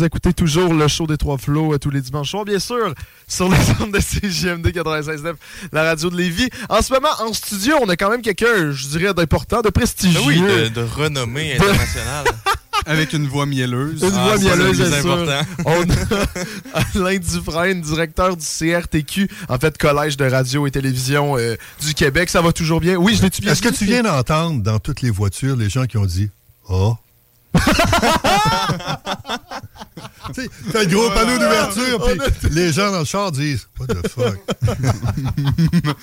Vous écoutez toujours le show des Trois Flots euh, tous les dimanches soirs, bien sûr, sur les ondes de CGMD 96.9, la radio de Lévis. En ce moment, en studio, on a quand même quelqu'un, je dirais, d'important, de prestigieux. Ah oui, de, de renommée internationale. Avec une voix mielleuse. Une Ah, voix ça, mielleuse, c'est important. On a Alain Dufresne, directeur du CRTQ, en fait, Collège de radio et télévision euh, du Québec. Ça va toujours bien? Oui, je l'ai-tu bien Est-ce que tu viens d'entendre dans toutes les voitures les gens qui ont dit Oh? T'as le gros panneau d'ouverture, puis les gens dans le char disent What the fuck?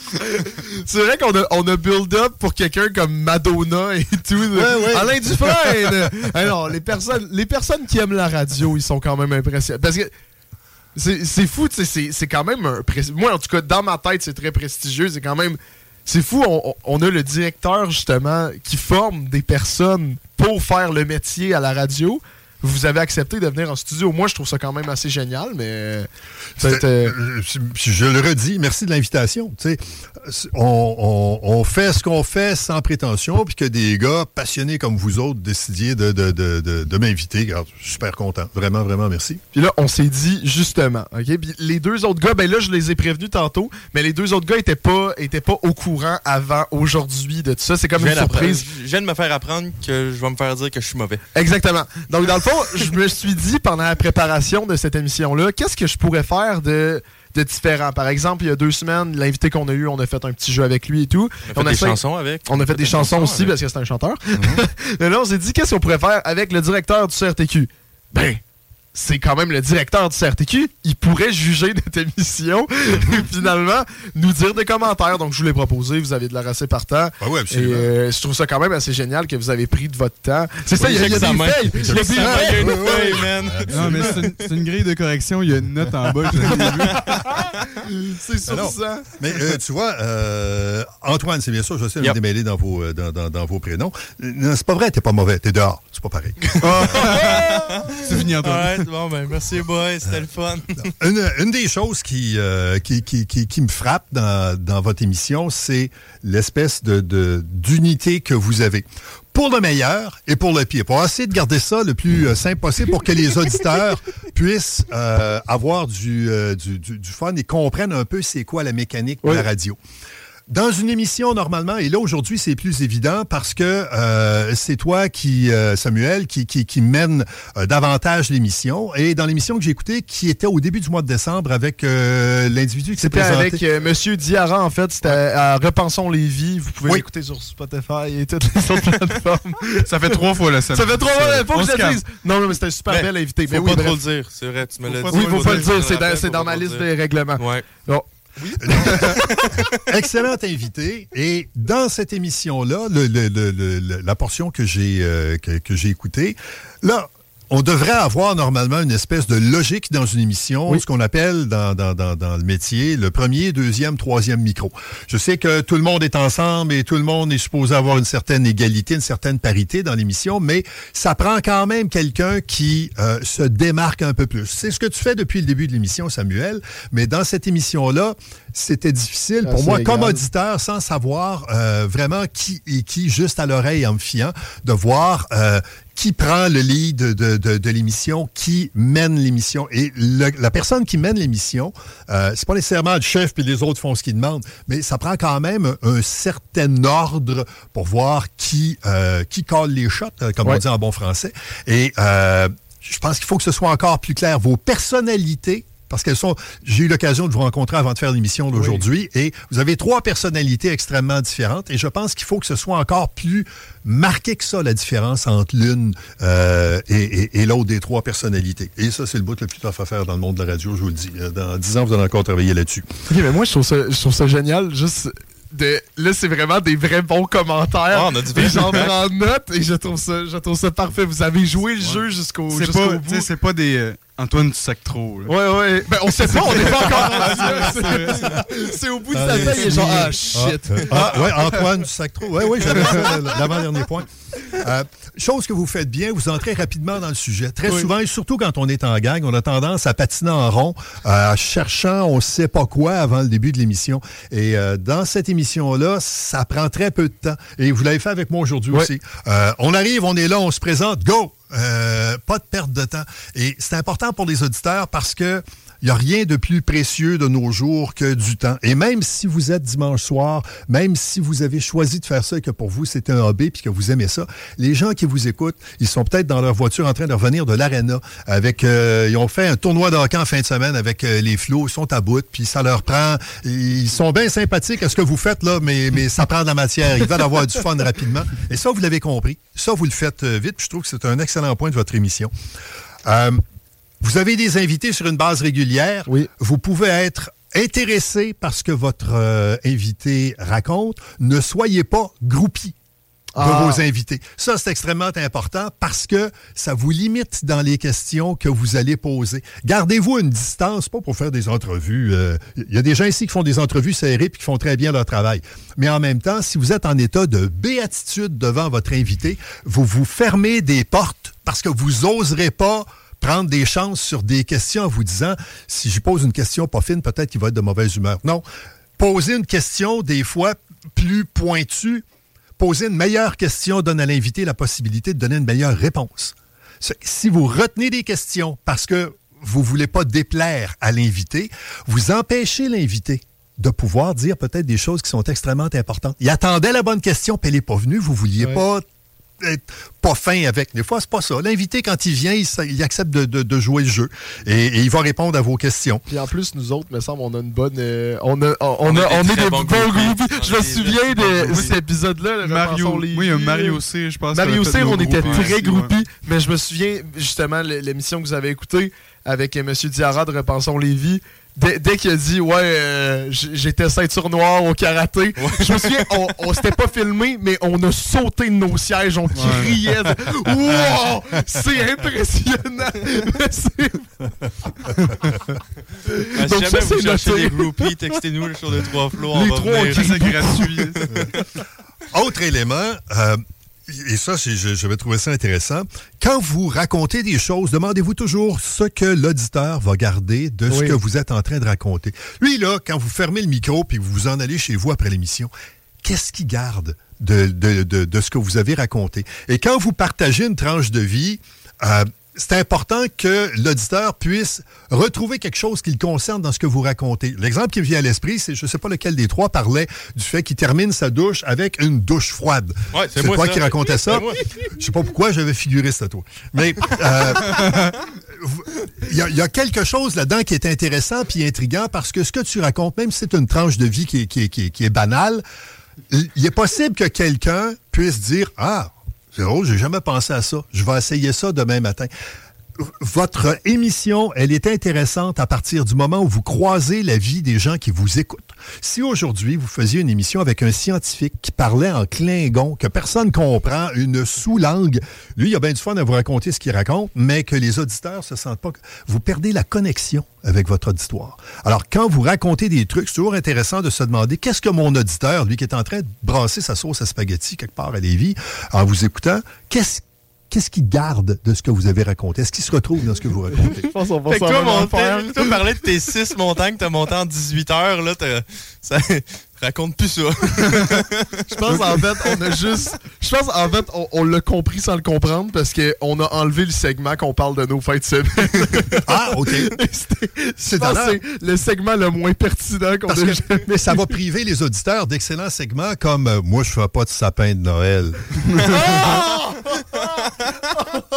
C'est vrai qu'on a, on a build-up pour quelqu'un comme Madonna et tout. ouais. Alain Dufresne! Alors, les personnes, les personnes qui aiment la radio, ils sont quand même impressionnés. Parce que c'est fou, c'est quand même un... Moi, en tout cas, dans ma tête, c'est très prestigieux. C'est quand même... C'est fou, on a le directeur, justement, qui forme des personnes pour faire le métier à la radio. Vous avez accepté de venir en studio. Moi, je trouve ça quand même assez génial, mais... euh, euh, Je le redis, merci de l'invitation. Tu sais, on, on- on fait ce qu'on fait sans prétention, puis que des gars passionnés comme vous autres décidiez de, de, de, de, de m'inviter. Regarde, je suis super content. Vraiment, vraiment merci. Puis là, on s'est dit justement, OK? Puis les deux autres gars, ben là, je les ai prévenus tantôt, mais les deux autres gars étaient pas, étaient pas au courant avant aujourd'hui de tout ça. C'est comme une surprise. je viens de me faire apprendre que je vais me faire dire que je suis mauvais. Exactement. Donc, dans le fond, je me suis dit pendant la préparation de cette émission-là, qu'est-ce que je pourrais faire de, de différent? Par exemple, il y a deux semaines, l'invité qu'on a eu, on a fait un petit jeu avec lui et tout. On a fait des chansons avec. On a fait des chansons aussi parce que c'est un chanteur. Mais là, on s'est dit, qu'est-ce qu'on pourrait faire avec le directeur du CRTQ? Ben, c'est quand même le directeur du CRTQ. Il pourrait juger notre émission et finalement nous dire des commentaires. Donc, je vous l'ai proposé. Vous avez de la assez partant. Ah ouais, Et absolument. euh, je trouve ça quand même assez génial que vous avez pris de votre temps. C'est ça, il y a, y a des sa main. feuilles. Il y a des Ah, feuilles. man. Non, mais c'est une, grille de correction. Il y a une note en bas. C'est sur Ah ça. Mais euh, tu vois, euh, Antoine, c'est bien sûr, je sais me Yep. démêler dans vos, dans, dans- dans vos prénoms. Non, c'est pas vrai, t'es pas mauvais, t'es dehors. C'est pas pareil. C'est fini, Antoine. Bon, ben, merci, boy. C'était le fun. une, une des choses qui, euh, qui, qui, qui, qui me frappe dans, dans votre émission, c'est l'espèce de, de- d'unité que vous avez. Pour le meilleur et pour le pire. Pour essayer de garder ça le plus euh, simple possible pour que les auditeurs puissent euh, avoir du, euh, du, du- du fun et comprennent un peu c'est quoi la mécanique de Oui. la radio. Dans une émission, normalement, et là, aujourd'hui, c'est plus évident parce que euh, c'est toi qui, euh, Samuel, qui, qui, qui mène euh, davantage l'émission. Et dans l'émission que j'ai écoutée, qui était au début du mois de décembre avec euh, l'individu qui s'est C'était présenté. avec euh, Monsieur Diarra, en fait. C'était à Repensons les vies. Vous pouvez Oui. l'écouter sur Spotify et toutes les autres plateformes. Ça fait trois fois la semaine. Ça fait trop mal, faut On que je le dise. Non, non, mais c'était un super Mais bel invité. Faut Mais pas oui, trop bref. le dire, c'est vrai, tu me l'as pas dit. Oui, faut pas le dire, c'est dans, faut pas ma trop liste des règlements. Ouais. Bon. Excellent invité. Et dans cette émission-là, la portion que j'ai euh, que j'ai écoutée, là, on devrait avoir normalement une espèce de logique dans une émission, Oui. ce qu'on appelle dans, dans, dans, dans le métier le premier, deuxième, troisième micro. Je sais que tout le monde est ensemble et tout le monde est supposé avoir une certaine égalité, une certaine parité dans l'émission, mais ça prend quand même quelqu'un qui euh, se démarque un peu plus. C'est ce que tu fais depuis le début de l'émission, Samuel, mais dans cette émission-là, c'était difficile pour moi, comme auditeur, sans savoir euh, vraiment qui est qui, juste à l'oreille en me fiant, de voir euh, qui prend le lead de, de- de l'émission, qui mène l'émission. Et le- la personne qui mène l'émission, euh, c'est pas nécessairement le chef puis les autres font ce qu'ils demandent, mais ça prend quand même un, certain ordre pour voir qui euh, qui colle les shots, euh, comme on dit en bon français. Et euh, je pense qu'il faut que ce soit encore plus clair. Vos personnalités parce qu'elles sont. J'ai eu l'occasion de vous rencontrer avant de faire l'émission d'aujourd'hui et vous avez trois personnalités extrêmement différentes et je pense qu'il faut que ce soit encore plus marqué que ça la différence entre l'une euh, et, et- et l'autre des trois personnalités. Et ça, c'est le bout le plus tough à faire dans le monde de la radio, je vous le dis. Euh, Dans dix ans, vous allez encore travailler là-dessus. Ok, mais moi, je trouve ça, je trouve ça génial. Juste de, là, c'est vraiment des vrais bons commentaires. Ah, on a du et j'en prends note et je trouve ça, je trouve ça parfait. Vous avez joué le jeu jusqu'au pas, bout. c'est pas des euh, Antoine du sac trop. là. Ouais, ouais. Ben, on sait pas, on n'est pas encore rendu là. C'est- C'est au bout de sa tête, il est genre, ah, shit. Ah, ouais, Antoine du sac trop. Oui, oui, j'avais ça, l'avant-dernier point. Euh, chose que vous faites bien, vous entrez rapidement dans le sujet. Très souvent, et surtout quand on est en gang, on a tendance à patiner en rond, euh, cherchant on sait pas quoi avant le début de l'émission. Et euh, dans cette émission-là, ça prend très peu de temps. Et vous l'avez fait avec moi aujourd'hui Ouais. aussi. Euh, on arrive, on est là, on se présente, go! Euh, pas de perte de temps. Et c'est important pour les auditeurs parce que il n'y a rien de plus précieux de nos jours que du temps. Et même si vous êtes dimanche soir, même si vous avez choisi de faire ça et que pour vous c'est un hobby puis que vous aimez ça, les gens qui vous écoutent, ils sont peut-être dans leur voiture en train de revenir de l'aréna avec euh, ils ont fait un tournoi de en fin de semaine avec euh, les flots, ils sont à bout puis ça leur prend ils sont bien sympathiques à ce que vous faites là mais mais ça prend de la matière, ils veulent avoir du fun rapidement. Et ça vous l'avez compris. Ça vous le faites euh, vite, puis je trouve que c'est un excellent point de votre émission. Vous avez des invités sur une base régulière. Oui. Vous pouvez être intéressé par ce que votre euh, invité raconte. Ne soyez pas groupie de Ah. vos invités. Ça, c'est extrêmement important parce que ça vous limite dans les questions que vous allez poser. Gardez-vous une distance, pas pour faire des entrevues. euh, Il y a des gens ici qui font des entrevues serrées puis qui font très bien leur travail. Mais en même temps, si vous êtes en état de béatitude devant votre invité, vous vous fermez des portes parce que vous oserez pas prendre des chances sur des questions en vous disant si je pose une question pas fine, peut-être qu'il va être de mauvaise humeur. Non. Poser une question, des fois, plus pointue, poser une meilleure question donne à l'invité la possibilité de donner une meilleure réponse. Si vous retenez des questions parce que vous ne voulez pas déplaire à l'invité, vous empêchez l'invité de pouvoir dire peut-être des choses qui sont extrêmement importantes. Il attendait la bonne question, puis elle n'est pas venue. Vous ne vouliez Ouais. pas être pas fin avec. Des fois, c'est pas ça. L'invité, quand il vient, il, accepte de, de- de jouer le jeu et, et il va répondre à vos questions. Puis en plus, nous autres, me semble, on a une bonne. euh, on, a, on, On a, est on des est des bons groupies. Je me souviens de cet épisode-là. le Mario, Repensons les oui, un. Mario C, je pense. Mario C, on était groupes très aussi, ouais. groupis, mais je me souviens justement l'émission que vous avez écoutée avec euh, M. Diarra de Repensons les vies. Dès, dès qu'il a dit ouais euh, j'étais ceinture noire au karaté, je me souviens on, on s'était pas filmé mais on a sauté de nos sièges, on criait, wow c'est impressionnant. Mais c'est- Ah, Donc si ça, c'est noté. des groupies, textez-nous sur les trois flots. on Les va trois, venir. on C'est gratuit. Autre élément, euh, et ça, je, vais trouver ça intéressant. Quand vous racontez des choses, demandez-vous toujours ce que l'auditeur va garder de ce Oui. que vous êtes en train de raconter. Lui, là, quand vous fermez le micro puis vous vous en allez chez vous après l'émission, qu'est-ce qu'il garde de, de- de- de ce que vous avez raconté? Et quand vous partagez une tranche de vie, euh, c'est important que l'auditeur puisse retrouver quelque chose qui le concerne dans ce que vous racontez. L'exemple qui me vient à l'esprit, c'est, je ne sais pas lequel des trois parlait du fait qu'il termine sa douche avec une douche froide. Ouais, c'est toi ça. qui racontais ça. Je sais pas pourquoi j'avais figuré ça, toi. Mais euh, il y, a- il y a quelque chose là-dedans qui est intéressant puis intriguant parce que ce que tu racontes, même si c'est une tranche de vie qui est, qui est- qui est- qui est banale, il est possible que quelqu'un puisse dire Ah, c'est drôle, j'ai jamais pensé à ça. Je vais essayer ça demain matin. Votre émission, elle est intéressante à partir du moment où vous croisez la vie des gens qui vous écoutent. Si aujourd'hui, vous faisiez une émission avec un scientifique qui parlait en Klingon, que personne comprend, une sous-langue, lui, il a bien du fun à vous raconter ce qu'il raconte, mais que les auditeurs se sentent pas... Vous perdez la connexion avec votre auditoire. Alors, quand vous racontez des trucs, c'est toujours intéressant de se demander qu'est-ce que mon auditeur, lui qui est en train de brasser sa sauce à spaghetti quelque part à Lévis, en vous écoutant, qu'est-ce Qu'est-ce qu'il garde de ce que vous avez raconté? Est-ce qu'il se retrouve dans ce que vous racontez? Je pense qu'on va toi, même mon affaire. toi, parlais de tes six montagnes que t'as montées en 18 heures, là, ça- Raconte plus ça. Je pense en fait, on a juste. Je pense en fait, on, on l'a compris sans le comprendre parce qu'on a enlevé le segment qu'on parle de nos fêtes de semaine. Ah, OK. C'est le segment le moins pertinent qu'on a que jamais. mais ça va priver les auditeurs d'excellents segments comme euh, Moi, je fais pas de sapin de Noël.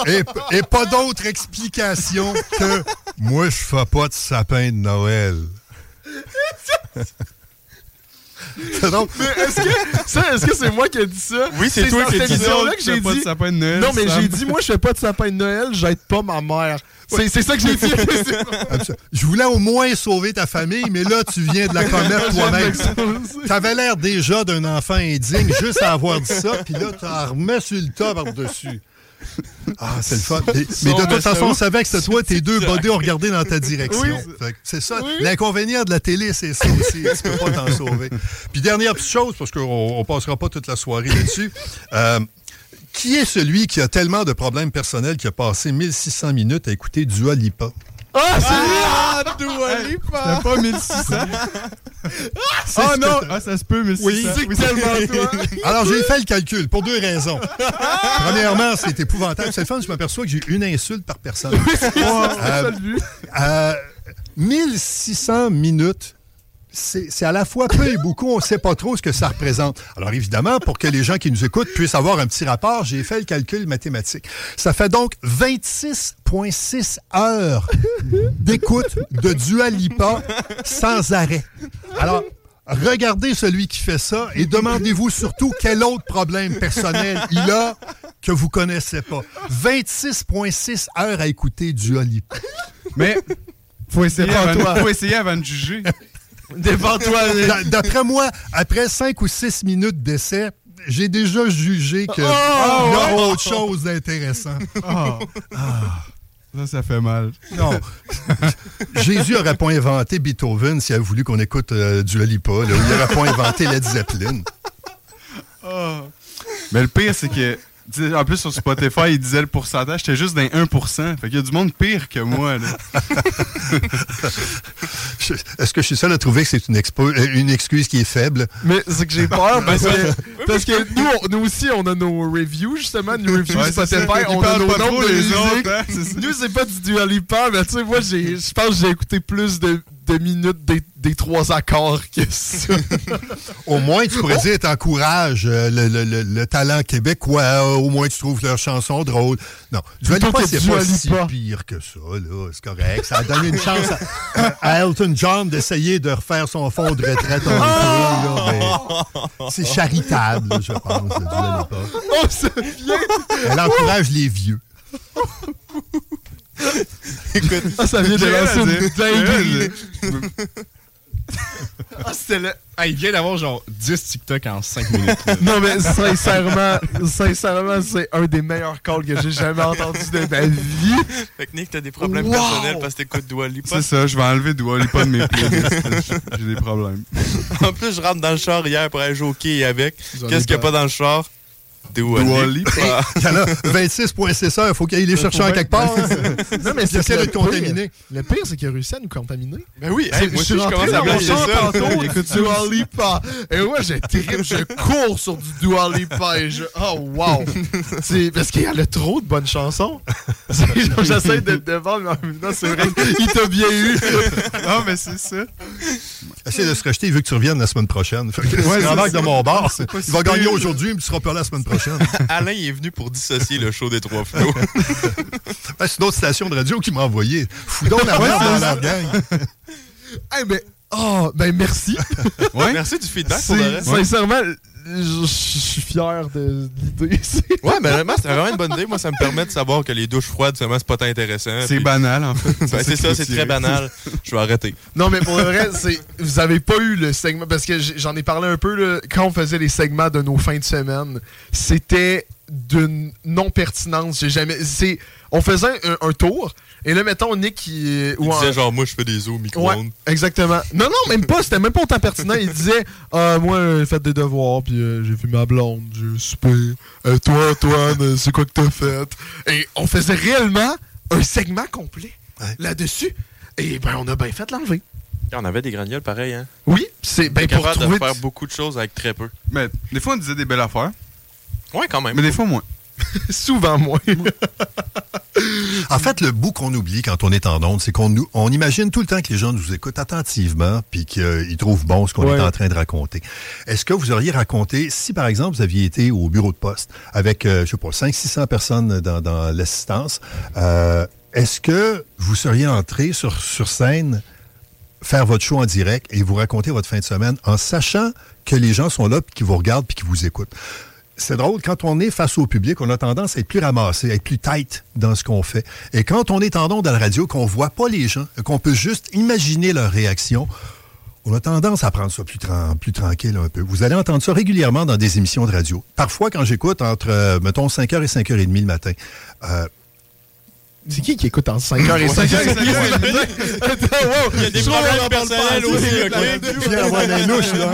Et, et pas d'autre explication que Moi, je fais pas de sapin de Noël. Donc, est-ce que ça, est-ce que c'est moi qui ai dit ça? Oui, c'est toi dans qui as cette dit ça. émission-là que j'ai pas de dit. sapin de Noël. Non, mais Sam. j'ai dit, moi, je fais pas de sapin de Noël, j'aide pas ma mère. C'est c'est ça que j'ai dit. je voulais au moins sauver ta famille, mais là, tu viens de la commettre toi-même. T'avais l'air déjà d'un enfant indigne juste à avoir dit ça, puis là, t'en remets sur le tas par-dessus. Ah, c'est le fun. Mais, mais de toute façon, on savait que c'était toi, tes deux bodés ont regardé dans ta direction. Oui. C'est ça. L'inconvénient de la télé, c'est ça aussi. tu peux pas t'en sauver. Puis dernière petite chose, parce qu'on on passera pas toute la soirée là-dessus. Euh, qui est celui qui a tellement de problèmes personnels qui a passé 1600 minutes à écouter Dua Lipa? Ah, c'est Ah, C'était pas 1600. Ah non! Ah, ça se peut, 1600. Oui, c'est tellement toi. Alors, j'ai fait le calcul pour deux raisons. Premièrement, c'est épouvantable. C'est le fun, je m'aperçois que j'ai une insulte par personne. Euh, euh, 1600 minutes, c'est à la fois peu et beaucoup. On ne sait pas trop ce que ça représente. Alors, évidemment, pour que les gens qui nous écoutent puissent avoir un petit rapport, j'ai fait le calcul mathématique. Ça fait donc 26,6 heures d'écoute de Dua Lipa sans arrêt. Alors, regardez celui qui fait ça et demandez-vous surtout quel autre problème personnel il a que vous connaissez pas. 26,6 heures à écouter Dua Lipa. Mais faut essayer, Devant avant, toi. faut essayer avant de juger. Devant toi. D'a- D'après moi, après 5 ou 6 minutes d'essai, j'ai déjà jugé qu'il y a autre chose d'intéressant. Ah. Ça, ça fait mal. Non. Jésus n'aurait pas inventé Beethoven s'il avait voulu qu'on écoute euh, Dua Lipa. là. Il n'aurait pas inventé Led Zeppelin. Mais le pire, c'est que. En plus, sur Spotify, il disait le pourcentage, j'étais juste dans 1%. Fait qu'il y a du monde pire que moi, Est-ce que je suis seul à trouver que c'est une, expo- euh, une excuse qui est faible? Mais c'est que j'ai peur parce que, parce que nous, on- nous aussi, on a nos reviews, justement, nos reviews Ouais, Spotify, on a nos nombres de musique. autres, hein. Nous, c'est pas du Dua Lipa, mais tu sais, moi, j'ai- je pense que j'ai écouté plus de, de minutes des, des trois accords que ça. Au moins, tu pourrais dire, t'encourages euh, le, le- le- le talent québécois. euh, Au moins, tu trouves leurs chansons drôles. Non, Dua Plutôt Lipa, que c'est pas si pire que ça. là. C'est correct. Ça a donné une chance à, à Elton John d'essayer de refaire son fond de retraite mais C'est charitable, je pense, oh, vient! Elle encourage les vieux. Ah, ça vient de lancer une dinguerie. Ah, c'était le. Ah, il vient d'avoir genre 10 TikTok en 5 minutes. là. Non, mais sincèrement, sincèrement, c'est un des meilleurs calls que j'ai jamais entendu de ma vie. Fait que Nick, t'as des problèmes Wow! personnels parce que t'écoutes Dua Lipa? C'est ça, je vais enlever Dua Lipa de mes playlists. J'ai des problèmes. En plus, je rentre dans le char hier pour aller jouer au quai avec. Qu'est-ce qu'il n'y a pas dans le char? Dua. Il y en a 26,6 heures. Il faut qu'il aille les chercher en quelque part. Non, mais Il c'est le te contaminer. pire- Le pire, c'est qu'il a réussi à nous contaminer. Ben oui, hey, moi je rentré commence à dans mon blaguer char ça. tantôt, écoute Dua Lipa. Et moi, j'ai terrible, je cours sur du Dua Lipa et je... Oh, wow! C'est parce qu'il y a trop de bonnes chansons. J'essaie d'être devant, mais en même temps, c'est vrai qu'il t'a bien eu. Non, mais c'est ça. Essaye de se rejeter, il veut que tu reviennes la semaine prochaine. Ouais, c'est de mon bar, il va gagner aujourd'hui, mais tu seras pas là la semaine prochaine. Alain est venu pour dissocier le show des trois flots. Ben, c'est une autre station de radio qui m'a envoyé. Fous donc la merde dans leur gang. Hey, mais... Oh, ben merci. Ouais. Merci du feedback pour le C'est- reste. Sincèrement, je suis fier de l'idée. Ouais, mais vraiment, c'est vraiment une bonne idée. Moi, ça me permet de savoir que les douches froides, finalement, c'est pas tant intéressant. C'est Puis- banal, en fait. Ben, c'est ça, c'est très banal. Je vais arrêter. Non, mais pour le vrai, c'est vous avez pas eu le segment parce que j'en ai parlé un peu là, quand on faisait les segments de nos fins de semaine. C'était d'une non pertinence. J'ai jamais. C'est on faisait un, un tour et là mettons Nick qui Il ou disait genre, moi, je fais des os au Ouais, micro-ondes. exactement. Non, non, même pas. C'était même pas autant pertinent. Il disait Ah, Moi, j'ai fait des devoirs, puis euh, j'ai vu ma blonde, j'ai soupé. Euh, toi, Antoine, c'est quoi que t'as fait Et on faisait réellement un segment complet Ouais. là-dessus. Et ben, on a bien fait l'enlever. On avait des gragnoles pareil, hein? Oui, c'est ben, pour capable trouver... de faire beaucoup de choses avec très peu. Mais des fois, on disait des belles affaires, Ouais, quand même. mais des fois, moins. Souvent moins. En fait, le bout qu'on oublie quand on est en onde, c'est qu'on nous- on imagine tout le temps que les gens nous écoutent attentivement puis qu'ils trouvent bon ce qu'on Ouais. est en train de raconter. Est-ce que vous auriez raconté, si par exemple vous aviez été au bureau de poste avec, euh, je sais pas, 500-600 personnes dans, dans l'assistance, euh, est-ce que vous seriez entré sur, sur scène faire votre show en direct et vous raconter votre fin de semaine en sachant que les gens sont là puis qu'ils vous regardent puis qu'ils vous écoutent? C'est drôle, quand on est face au public, on a tendance à être plus ramassé, à être plus tight dans ce qu'on fait. Et quand on est en ondes à la radio, qu'on voit pas les gens, qu'on peut juste imaginer leur réaction, on a tendance à prendre ça plus, tran- plus tranquille un peu. Vous allez entendre ça régulièrement dans des émissions de radio. Parfois, quand j'écoute entre, euh, mettons, 5h et 5h30 le matin, euh, C'est qui qui écoute en 5h et 5h? Il y a des problèmes personnels aussi, là.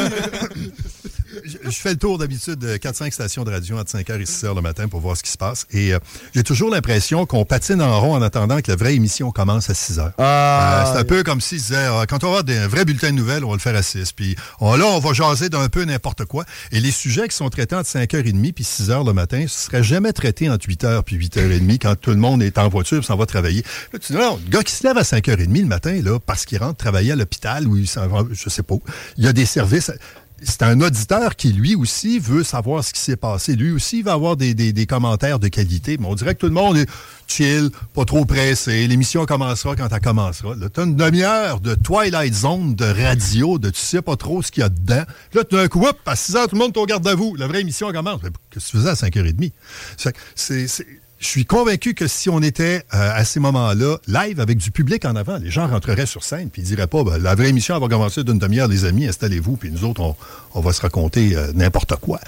Je, je fais le tour d'habitude de 4-5 stations de radio entre 5h et 6h le matin pour voir ce qui se passe. Et euh, j'ai toujours l'impression qu'on patine en rond en attendant que la vraie émission commence à 6h. Ah, Euh, c'est un peu comme disaient, ah, quand on va avoir des vrais bulletins de nouvelles, on va le faire à 6. Puis on- là, on va jaser d'un peu n'importe quoi. Et les sujets qui sont traités entre 5h30 puis 6h le matin, ce serait jamais traité entre 8h puis 8h30 quand tout le monde est en voiture et s'en va travailler. Là, tu dis, non, le gars qui se lève à 5h30 le matin, là, parce qu'il rentre travailler à l'hôpital ou il s'en va, je sais pas, il y a des services. C'est un auditeur qui, lui aussi, veut savoir ce qui s'est passé. Lui aussi, il va avoir des, des- commentaires de qualité. Mais on dirait que tout le monde est chill, pas trop pressé. L'émission commencera quand elle commencera. Là, t'as une demi-heure de Twilight Zone, de radio, de tu sais pas trop ce qu'il y a dedans. Là, tout d'un coup, hop, à 6 heures, tout le monde te regarde à vous. La vraie émission commence. Mais Qu'est-ce que tu faisais à 5h30? C'est que c'est- c'est- je suis convaincu que si on était euh, à ces moments-là live avec du public en avant, les gens rentreraient sur scène puis ils diraient pas ben, la vraie émission elle va commencer d'une demi-heure, les amis, installez-vous, puis nous autres, on, on va se raconter euh, n'importe quoi.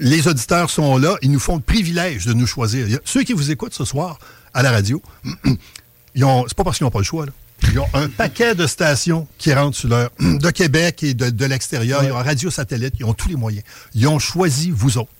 Les auditeurs sont là, ils nous font le privilège de nous choisir. A- ceux qui vous écoutent ce soir à la radio, ils ont, c'est pas parce qu'ils n'ont pas le choix, là. Ils ont un paquet de stations qui rentrent sur leur, de Québec et de, de l'extérieur. Ils ont radio satellite, ils ont tous les moyens. Ils ont choisi vous autres.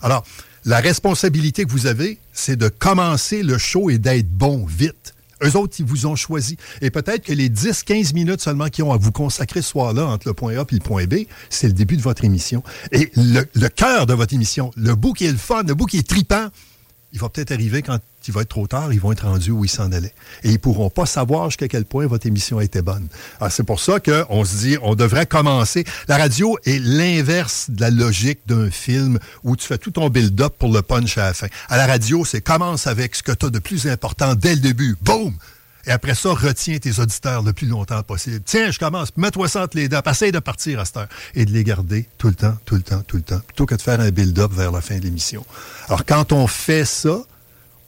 Alors, la responsabilité que vous avez, c'est de commencer le show et d'être bon vite. Eux autres, ils vous ont choisi. Et peut-être que les 10-15 minutes seulement qu'ils ont à vous consacrer ce soir-là entre le point A et le point B, c'est le début de votre émission. Et le, cœur de votre émission, le bout qui est le fun, le bout qui est tripant, il va peut-être arriver quand il va être trop tard, ils vont être rendus où ils s'en allaient. Et ils pourront pas savoir jusqu'à quel point votre émission a été bonne. Alors, c'est pour ça qu'on se dit, on devrait commencer. La radio est l'inverse de la logique d'un film où tu fais tout ton build-up pour le punch à la fin. À la radio, c'est commence avec ce que tu as de plus important dès le début. Boum! Et après ça, retiens tes auditeurs le plus longtemps possible. Tiens, je commence, mets-toi ça entre les dents, essaye de partir à cette heure. Et de les garder tout le temps, tout le temps, tout le temps, plutôt que de faire un build-up vers la fin de l'émission. Alors, quand on fait ça,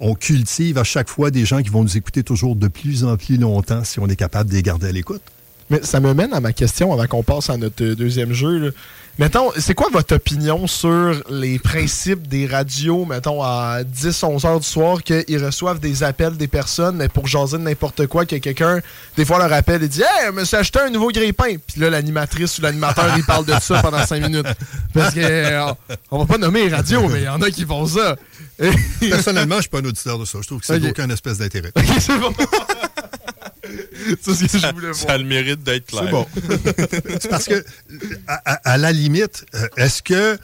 on cultive à chaque fois des gens qui vont nous écouter toujours de plus en plus longtemps si on est capable de les garder à l'écoute. Mais ça me mène à ma question avant qu'on passe à notre euh, deuxième jeu. Mettons, c'est quoi votre opinion sur les principes des radios, mettons, à 10-11 heures du soir, qu'ils reçoivent des appels des personnes, pour jaser de n'importe quoi, que quelqu'un, des fois, leur appelle et dit Hey, me suis acheté un nouveau grille-pain. Puis là, l'animatrice ou l'animateur, il parle de ça pendant 5 minutes. Parce que, euh, on va pas nommer les radios, mais il y en a qui font ça. Personnellement, je suis pas un auditeur de ça. Je trouve que c'est Ok. d'aucun espèce d'intérêt. Ok, c'est bon. c'est ce que je voulais Ça voir. a le mérite d'être clair. C'est bon. C'est parce que, à, à- à la limite, euh, est-ce que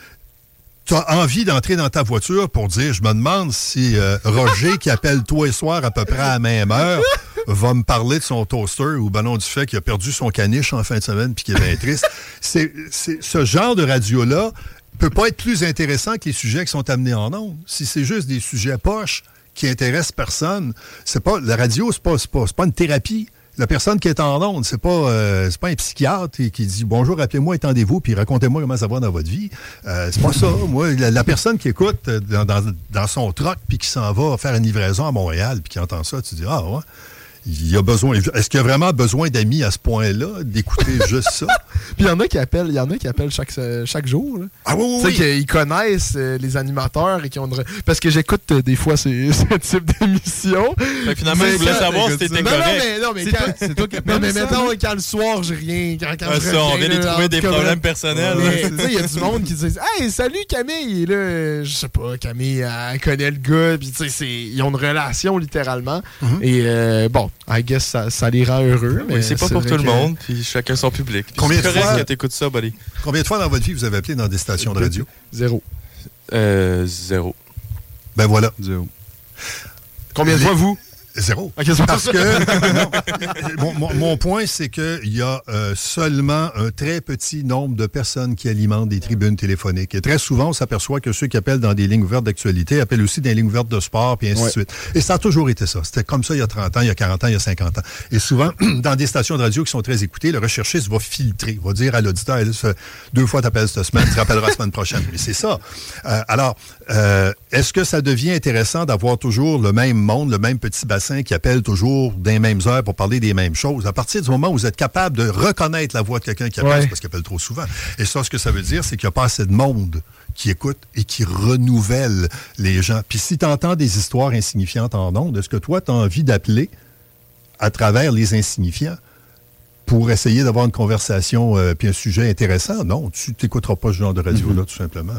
tu as envie d'entrer dans ta voiture pour dire, je me demande si euh, Roger, qui appelle toi et soir à peu près à la même heure, va me parler de son toaster ou ben non, du fait qu'il a perdu son caniche en fin de semaine puis qu'il est bien triste? C'est, c'est- ce genre de radio-là peut pas être plus intéressant que les sujets qui sont amenés en ondes. Si c'est juste des sujets poches qui intéressent personne, c'est pas la radio, c'est pas, pas, une thérapie. La personne qui est en onde, c'est pas euh, c'est pas un psychiatre qui dit bonjour, appelez-moi, étendez-vous, puis racontez-moi comment ça va dans votre vie. Euh, c'est pas ça. Moi, la, personne qui écoute euh, dans, dans, dans son troc puis qui s'en va faire une livraison à Montréal puis qui entend ça, tu dis ah ouais. Il y a besoin. Est-ce qu'il y a vraiment besoin d'amis à ce point-là, d'écouter juste ça? Puis il y en a qui appellent, il y en a qui appellent chaque, chaque jour. là. Ah oui, oui, Tu sais oui. qu'ils connaissent euh, les animateurs et qui ont une... Parce que j'écoute euh, des fois ces, ce type d'émission. Finalement, je voulais savoir si Non, t'étais non, correct. mais, non, mais C'est quand... toi- c'est toi qui Non, appelles mais mettons, quand le soir, j'ai rien. Quand, quand ça, on vient de trouver des problèmes là, personnels. il y a du monde qui disent Hey, salut Camille! Là, je sais pas, Camille, elle connaît le gars. Puis, tu sais, c'est- ils ont une relation littéralement. Mm-hmm. Et euh, bon, I guess ça, ça les rend heureux. mais Oui, c'est pas pour tout le monde, puis chacun son public. Puis Combien de fois- que t'écoutes ça, buddy? Combien de fois dans votre vie vous avez appelé dans des stations de radio? Zéro. Euh, zéro. Ben voilà. Zéro. Combien de fois, vous? Zéro. C'est? Parce que non, mon, mon- mon point, c'est qu'il y a euh, seulement un très petit nombre de personnes qui alimentent des tribunes téléphoniques. Et très souvent, on s'aperçoit que ceux qui appellent dans des lignes ouvertes d'actualité appellent aussi dans des lignes ouvertes de sport, puis ainsi Ouais. de suite. Et ça a toujours été ça. C'était comme ça il y a 30 ans, il y a 40 ans, il y a 50 ans. Et souvent, dans des stations de radio qui sont très écoutées, le recherchiste va filtrer, va dire à l'auditeur, deux fois t'appelles cette semaine, tu rappelleras la semaine prochaine. Mais c'est ça. Euh, alors, euh, est-ce que ça devient intéressant d'avoir toujours le même monde, le même petit bassin qui appelle toujours des mêmes heures pour parler des mêmes choses? À partir du moment où vous êtes capable de reconnaître la voix de quelqu'un qui appelle, Ouais. parce qu'il appelle trop souvent. Et ça, ce que ça veut dire, c'est qu'il n'y a pas assez de monde qui écoute et qui renouvelle les gens. Puis si tu entends des histoires insignifiantes en ondes, est-ce que toi, tu as envie d'appeler à travers les insignifiants pour essayer d'avoir une conversation euh, puis un sujet intéressant. Non, tu t'écouteras pas ce genre de radio-là, tout simplement.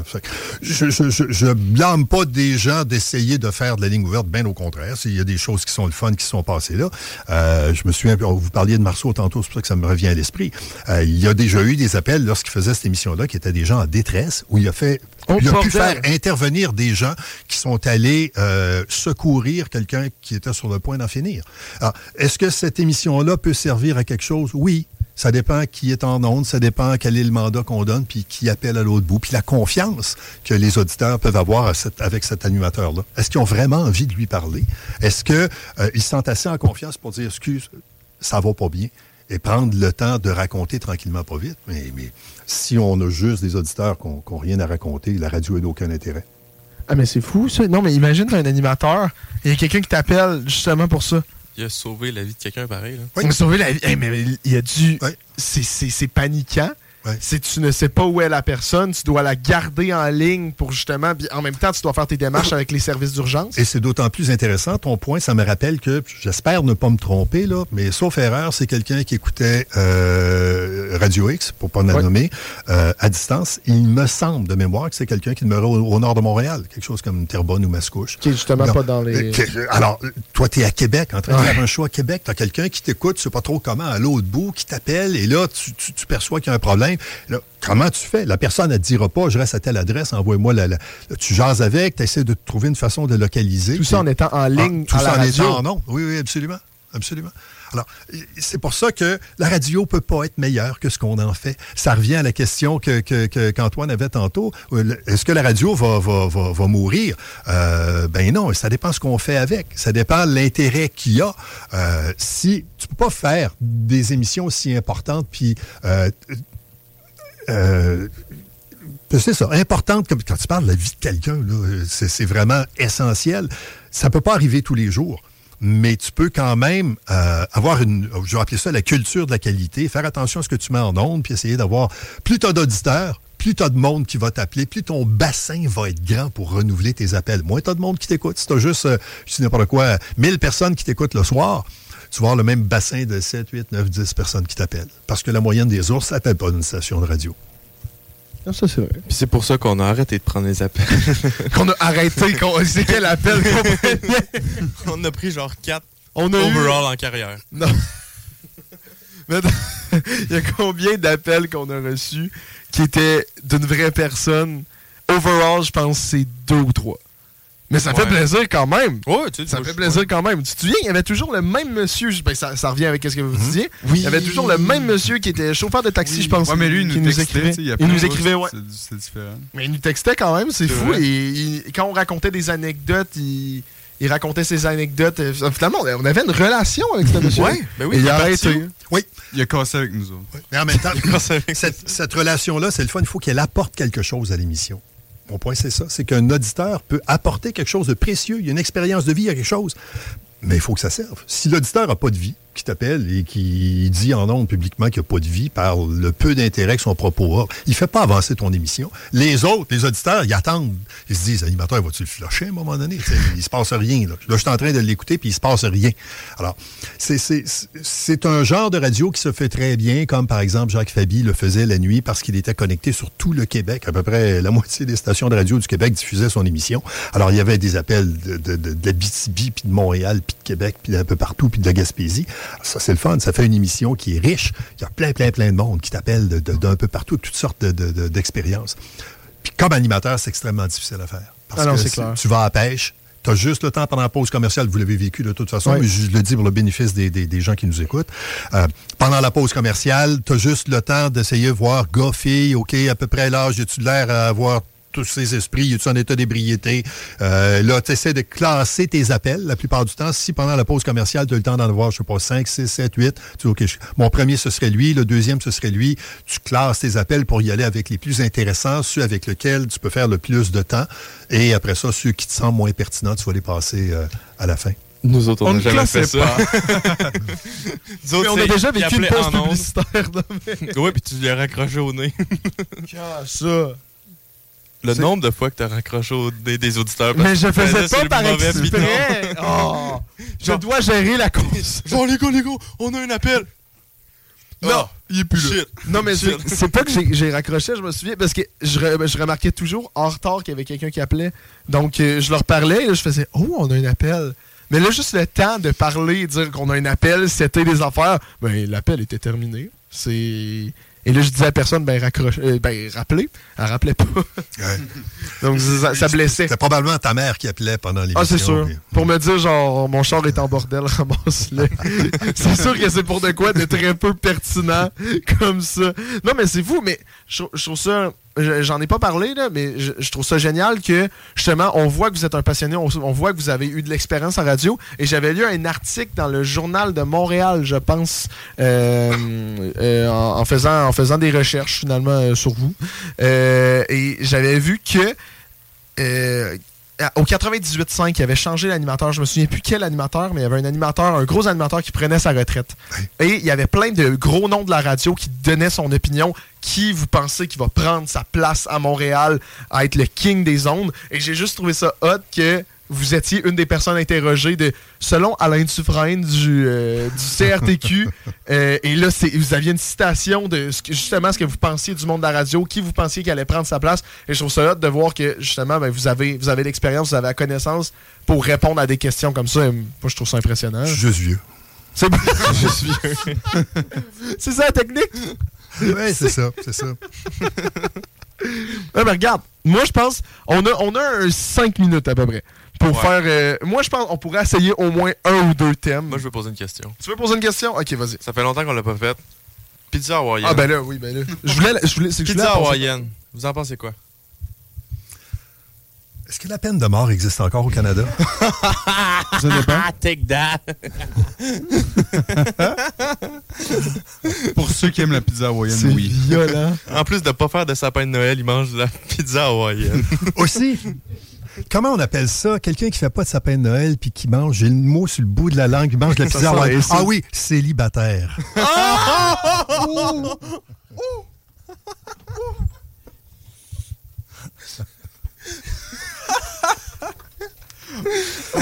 Je, je, je, je blâme pas des gens d'essayer de faire de la ligne ouverte, bien au contraire. Il y a des choses qui sont le fun qui sont passées là. Euh, je me souviens, vous parliez de Marceau tantôt, c'est pour ça que ça me revient à l'esprit. Euh, il y a déjà eu des appels lorsqu'il faisait cette émission-là qui étaient des gens en détresse, où il a fait il a pu faire intervenir des gens qui sont allés euh, secourir quelqu'un qui était sur le point d'en finir. Est-ce que cette émission-là peut servir à quelque chose? Oui. Ça dépend qui est en onde, ça dépend quel est le mandat qu'on donne, puis qui appelle à l'autre bout, puis la confiance que les auditeurs peuvent avoir avec cet animateur-là. Est-ce qu'ils ont vraiment envie de lui parler? Est-ce qu'ils se sentent assez en confiance pour dire, excuse, ça va pas bien? Et prendre le temps de raconter tranquillement, pas vite? Mais, si on a juste des auditeurs qui n'ont rien à raconter, la radio n'a d'aucun intérêt. Ah, mais c'est fou, ça. Non, mais imagine, un animateur, il y a quelqu'un qui t'appelle justement pour ça. Il a sauvé la vie de quelqu'un pareil. Là. Oui. On a sauvé la vie. Hey, mais il y a du. Ouais. C'est- C'est c'est paniquant. Ouais. C'est tu ne sais pas où est la personne, tu dois la garder en ligne pour justement. puis En même temps, tu dois faire tes démarches avec les services d'urgence. Et c'est d'autant plus intéressant, ton point, ça me rappelle que, j'espère ne pas me tromper, là, mais sauf erreur, c'est quelqu'un qui écoutait euh, Radio X, pour pas le Ouais. nommer, euh, à distance. Il me semble, de mémoire, que c'est quelqu'un qui demeurait au, au nord de Montréal, quelque chose comme Terrebonne ou Mascouche. Qui est justement Non. pas dans les. Euh, alors, toi, tu es à Québec, en train de faire un show à Québec. Tu as quelqu'un qui t'écoute, tu sais pas trop comment, à l'autre bout, qui t'appelle, et là, tu, tu- tu perçois qu'il y a un problème. Là, comment tu fais? La personne, te dira pas, je reste à telle adresse, envoie-moi la, la- Tu jases avec, tu essaies de trouver une façon de localiser. Tout ça en étant en Ah, ligne tout à la ça en radio. étant en ondes. Oui, oui, absolument. Absolument. Alors, c'est pour ça que la radio peut pas être meilleure que ce qu'on en fait. Ça revient à la question que, qu'Antoine avait tantôt. Euh, Est-ce que la radio va, va, va, va mourir? Euh, ben non, ça dépend ce qu'on fait avec. Ça dépend de l'intérêt qu'il y a. Euh, si tu peux pas faire des émissions aussi importantes, puis euh, euh, c'est ça, importante, quand tu parles de la vie de quelqu'un, c'est, vraiment essentiel. Ça peut pas arriver tous les jours, mais tu peux quand même euh, avoir une, je vais appeler ça la culture de la qualité, faire attention à ce que tu mets en ondes, puis essayer d'avoir plus t'as d'auditeurs, plus t'as de monde qui va t'appeler, plus ton bassin va être grand pour renouveler tes appels. Moins t'as de monde qui t'écoute. Si t'as juste, euh, je dis n'importe quoi, 1000 personnes qui t'écoutent le soir, tu vas avoir le même bassin de 7, 8, 9, 10 personnes qui t'appellent. Parce que la moyenne des ours n'appelle pas d'une station de radio. Ah, ça, c'est vrai. Puis c'est pour ça qu'on a arrêté de prendre les appels. Qu'on a arrêté. qu'on- C'est quel appel qu'on on a pris genre 4 On a eu. overall en carrière. Non. Mais il y a combien d'appels qu'on a reçus qui étaient d'une vraie personne? Overall, je pense que c'est deux ou trois. Mais ça fait plaisir quand même. Ouais, tu sais, Ça fait plaisir quand même. Tu te souviens, il y avait toujours le même monsieur. Ben, ça, ça revient avec ce que vous disiez. Oui. Il y avait toujours le même monsieur qui était chauffeur de taxi, je pense. Ouais, mais lui, il qui nous, textait, il Il nous écrivait, ouais. c'est- différent. Mais il nous textait quand même, c'est fou. Et il- quand on racontait des anecdotes, il, il racontait ses anecdotes. Finalement, on avait une relation avec ce monsieur. Ouais, ben oui, Et il a parti. Oui, Il a cassé avec nous autres. mais en même temps, cette, cette relation-là, c'est le fun. Il faut qu'elle apporte quelque chose à l'émission. Mon point, c'est ça. C'est qu'un auditeur peut apporter quelque chose de précieux. Il y a une expérience de vie, il y a quelque chose. Mais il faut que ça serve. Si l'auditeur n'a pas de vie, qui t'appelle et qui dit en ondes publiquement qu'il n'y a pas de vie par le peu d'intérêt que son propos a. Il fait pas avancer ton émission. Les autres, les auditeurs, ils attendent. Ils se disent, l'animateur, va-tu le flusher à un moment donné? Il se passe rien. Là. je suis en train de l'écouter, puis il se passe rien. Alors, c'est- un genre de radio qui se fait très bien, comme par exemple Jacques Fabi le faisait la nuit parce qu'il était connecté sur tout le Québec. À peu près la moitié des stations de radio du Québec diffusaient son émission. Alors, il y avait des appels de la BTB, puis de Montréal, puis de Québec, puis un peu partout, puis de la Gaspésie. Ça, c'est le fun. Ça fait une émission qui est riche. Il y a plein, plein, plein de monde qui t'appelle de- de- d'un peu partout, toutes sortes de- de- de- d'expériences. Puis comme animateur, c'est extrêmement difficile à faire. Parce Ah non, que clair. tu vas à pêche, tu as juste le temps pendant la pause commerciale, vous l'avez vécu de toute façon, mais je le dis pour le bénéfice des, des- des gens qui nous écoutent. Euh, pendant la pause commerciale, tu as juste le temps d'essayer de voir gars, fille, OK, à peu près l'âge, as-tu l'air à avoir tous ces esprits, es-tu en état d'ébriété? Euh, là, tu essaies de classer tes appels la plupart du temps. Si pendant la pause commerciale, tu as le temps d'en avoir, je sais pas, 5, 6, 7, 8, tu dis, OK, je- mon premier, ce serait lui, le deuxième, ce serait lui. Tu classes tes appels pour y aller avec les plus intéressants, ceux avec lesquels tu peux faire le plus de temps. Et après ça, ceux qui te semblent moins pertinents, tu vas les passer euh, à la fin. Nous autres, on n'a ne jamais fait ça. Nous autres, Mais on a déjà vécu une pause publicitaire. Ouais, puis tu l'as raccroché au nez. Ça. Le nombre de fois que t'as raccroché au nez des auditeurs. parce Mais je tu faisais pas par exprès. Oh, je dois gérer la cause. Genre, les gars, les gars, on a un appel. Non, Ah, il est plus là. Non, mais c'est pas que j'ai- j'ai raccroché, je me souviens, parce que je, re- je remarquais toujours en retard qu'il y avait quelqu'un qui appelait. Donc, euh, je leur parlais, et là, je faisais Oh, on a un appel. Mais là, juste le temps de parler et dire qu'on a un appel, c'était des affaires, ben, l'appel était terminé. C'est. Et là, je disais à personne, ben, raccroche, euh, ben, rappelez. Elle rappelait pas. Donc, ça, ça blessait. C'était probablement ta mère qui appelait pendant l'émission. Ah, c'est sûr. puis- Pour me dire, genre, mon char est en bordel, ramasse-le. c'est sûr que c'est pour de quoi de très peu pertinent comme ça. Non, mais c'est fou, mais je, je trouve ça. Je- J'en ai pas parlé, là, mais je, trouve ça génial que, justement, on voit que vous êtes un passionné, on, voit que vous avez eu de l'expérience en radio. Et j'avais lu un article dans le Journal de Montréal, je pense, euh, euh, en, faisant, en faisant des recherches, finalement, euh, sur vous. Et j'avais vu que. Au 98.5, il avait changé l'animateur. Je me souviens plus quel animateur, mais il y avait un animateur, un gros animateur qui prenait sa retraite. Et il y avait plein de gros noms de la radio qui donnaient son opinion. Qui vous pensez qui va prendre sa place à Montréal à être le king des ondes? Et j'ai juste trouvé ça hot que vous étiez une des personnes interrogées de selon Alain Dufresne du, euh, du CRTQ. euh, et là, c'est- vous aviez une citation de ce que- justement ce que vous pensiez du monde de la radio, qui vous pensiez qui allait prendre sa place. Et je trouve ça hot de voir que justement, ben, vous avez, vous avez l'expérience, vous avez la connaissance pour répondre à des questions comme ça. Et moi, je trouve ça impressionnant. Je suis juste vieux. C'est bon. je suis C'est ça la technique? Oui, c'est ça, c'est ça. Ouais, mais regarde, moi je pense, on a, on a 5 minutes à peu près pour Ouais. faire. euh, moi je pense qu'on pourrait essayer au moins un ou deux thèmes. Moi, je veux poser une question. Tu veux poser une question? Ok, vas-y. Ça fait longtemps qu'on l'a pas fait. Pizza hawaïenne. Ah ben là, oui, ben là. Je voulais, je voulais, c'est que je voulais Pizza hawaïenne. Vous en pensez quoi? Est-ce que la peine de mort existe encore au Canada? Ça dépend. Ah, take that! Pour ceux qui aiment la pizza hawaïenne, C'est oui. violent. En plus de pas faire de sapin de Noël, ils mangent de la pizza hawaïenne. Aussi, comment on appelle ça? Quelqu'un qui fait pas de sapin de Noël puis qui mange, j'ai le mot sur le bout de la langue, qui mange de la pizza. ici. Ah oui, célibataire.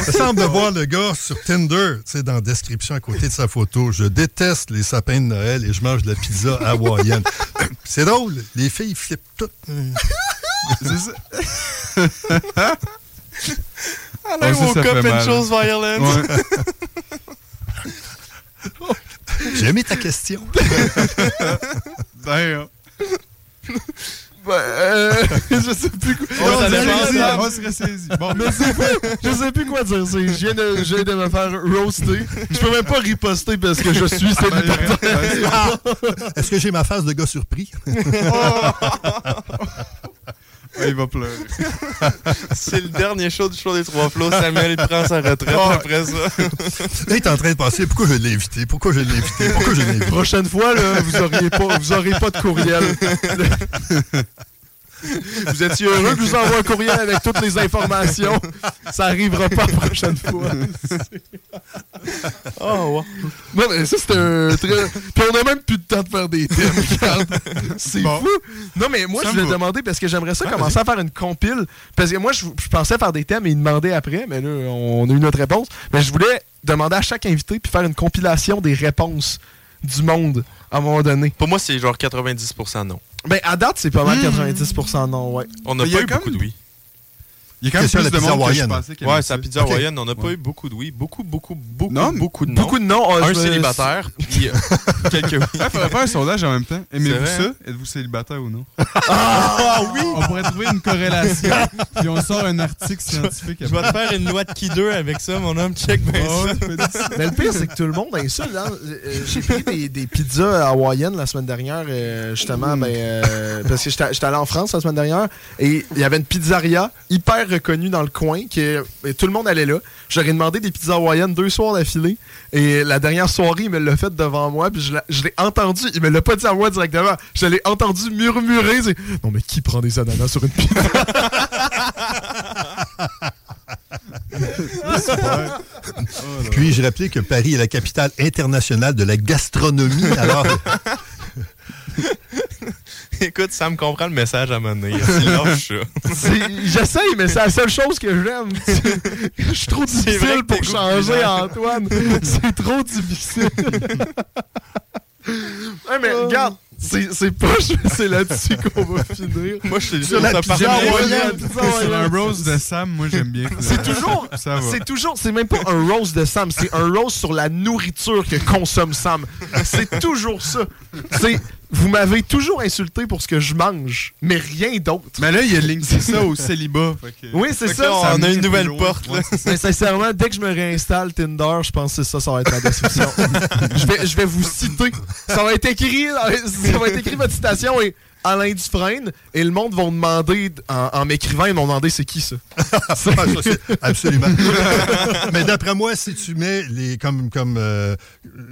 Ça semble de voir le gars sur Tinder, tu sais, dans la description à côté de sa photo. Je déteste les sapins de Noël et je mange de la pizza hawaïenne. C'est drôle, les filles flippent toutes. C'est ça. Alain Oh, ça, woke ça up and chose violence. Ouais. J'ai aimé ta question. Damn. Ben, euh, je sais plus quoi. On ressaisit, incroyable. on se ressaisit. Bon, Mais c'est fou. Je sais plus quoi dire. C'est- Je viens, de, je viens de me faire roaster. Je peux même pas riposter parce que je suis célibataire. Est-ce que j'ai ma face de gars surpris? Il va pleurer. C'est le dernier show du show des trois flots. Samuel, il prend sa retraite après ça. Là, il est en train de penser pourquoi je l'ai invité, pourquoi je l'ai invité, pourquoi je l'ai invité? Prochaine fois, là, vous auriez pas, vous aurez pas de courriel. vous étiez heureux que je vous envoie un courriel avec toutes les informations. Ça arrivera pas la prochaine fois. Oh, wow. Non, mais ça, c'était un très. Puis on a même plus de temps de faire des thèmes. regarde. C'est Bon. fou. Non, mais moi, Ça je voulais demander parce que j'aimerais ça commencer à faire une compile. Parce que moi, je, je pensais faire des thèmes et ils demandaient après, mais là, on a eu notre réponse. Mais je voulais demander à chaque invité puis faire une compilation des réponses du monde à un moment donné. Pour moi, c'est genre 90% non. Ben, à date, c'est pas mal Hmm. 90% non, ouais. On n'a pas eu comme- beaucoup de oui. Il y a quand même Question plus de pizza monde que je pensais qu'il Ouais, aimait c'est la ça. pizza Ok. hawaïenne, on n'a pas Ouais. eu beaucoup de oui. Beaucoup, beaucoup, beaucoup, Non, beaucoup de non. Beaucoup de noms. euh, Un je célibataire, puis euh, quelques oui. Ouais, faudrait faire un sondage en même temps. Aimez-vous ça? vrai. Êtes-vous célibataire ou non? Ah oui! On pourrait trouver une corrélation, puis on sort un article scientifique Je vais te faire une loi de qui deux avec ça, mon homme. Check bien Oh, ça. tu Mais le pire, c'est que tout le monde insulte. Hein? Euh, J'ai pris des, des pizzas hawaïennes la semaine dernière, euh, justement, ben, euh, parce que j'étais j'étais allé en France la semaine dernière, et il y avait une pizzeria hyper reconnue dans le coin, que tout le monde allait là. J'aurais demandé des pizzas hawaïennes deux soirs d'affilée, et la dernière soirée, il me l'a fait devant moi, puis je l'ai- entendu, il me l'a pas dit à moi directement, je l'ai entendu murmurer, Non, mais qui prend des ananas sur une pizza Puis-je rappeler que Paris est la capitale internationale de la gastronomie. Alors, Écoute, ça me comprend le message à mon nez. C'est lâche ça. C'est- J'essaye, mais c'est la seule chose que j'aime. Je suis trop difficile pour changer. Antoine. C'est trop difficile. ouais, mais regarde, c'est c'est pas c'est là-dessus qu'on va finir. Moi, je dis, Sur la pizza Sur un rose de Sam, moi j'aime bien. C'est toujours, Ça va. c'est toujours, c'est même pas un rose de Sam, c'est un rose sur la nourriture que consomme Sam. C'est toujours ça. C'est, vous m'avez toujours insulté pour ce que je mange, mais rien d'autre. Mais là, il a linké ça au célibat. que- Oui, c'est ça. là, on a une nouvelle porte. Là. Mais sincèrement, dès que je me réinstalle Tinder, je pense que c'est ça, ça va être ma description. je, vais, je vais vous citer. Ça va être écrit, ça va être écrit votre citation et Alain Dufresne, et le monde me demander, en, en m'écrivant, ils m'ont demandé c'est qui ça? Absolument. Mais d'après moi, si tu mets les comme comme euh,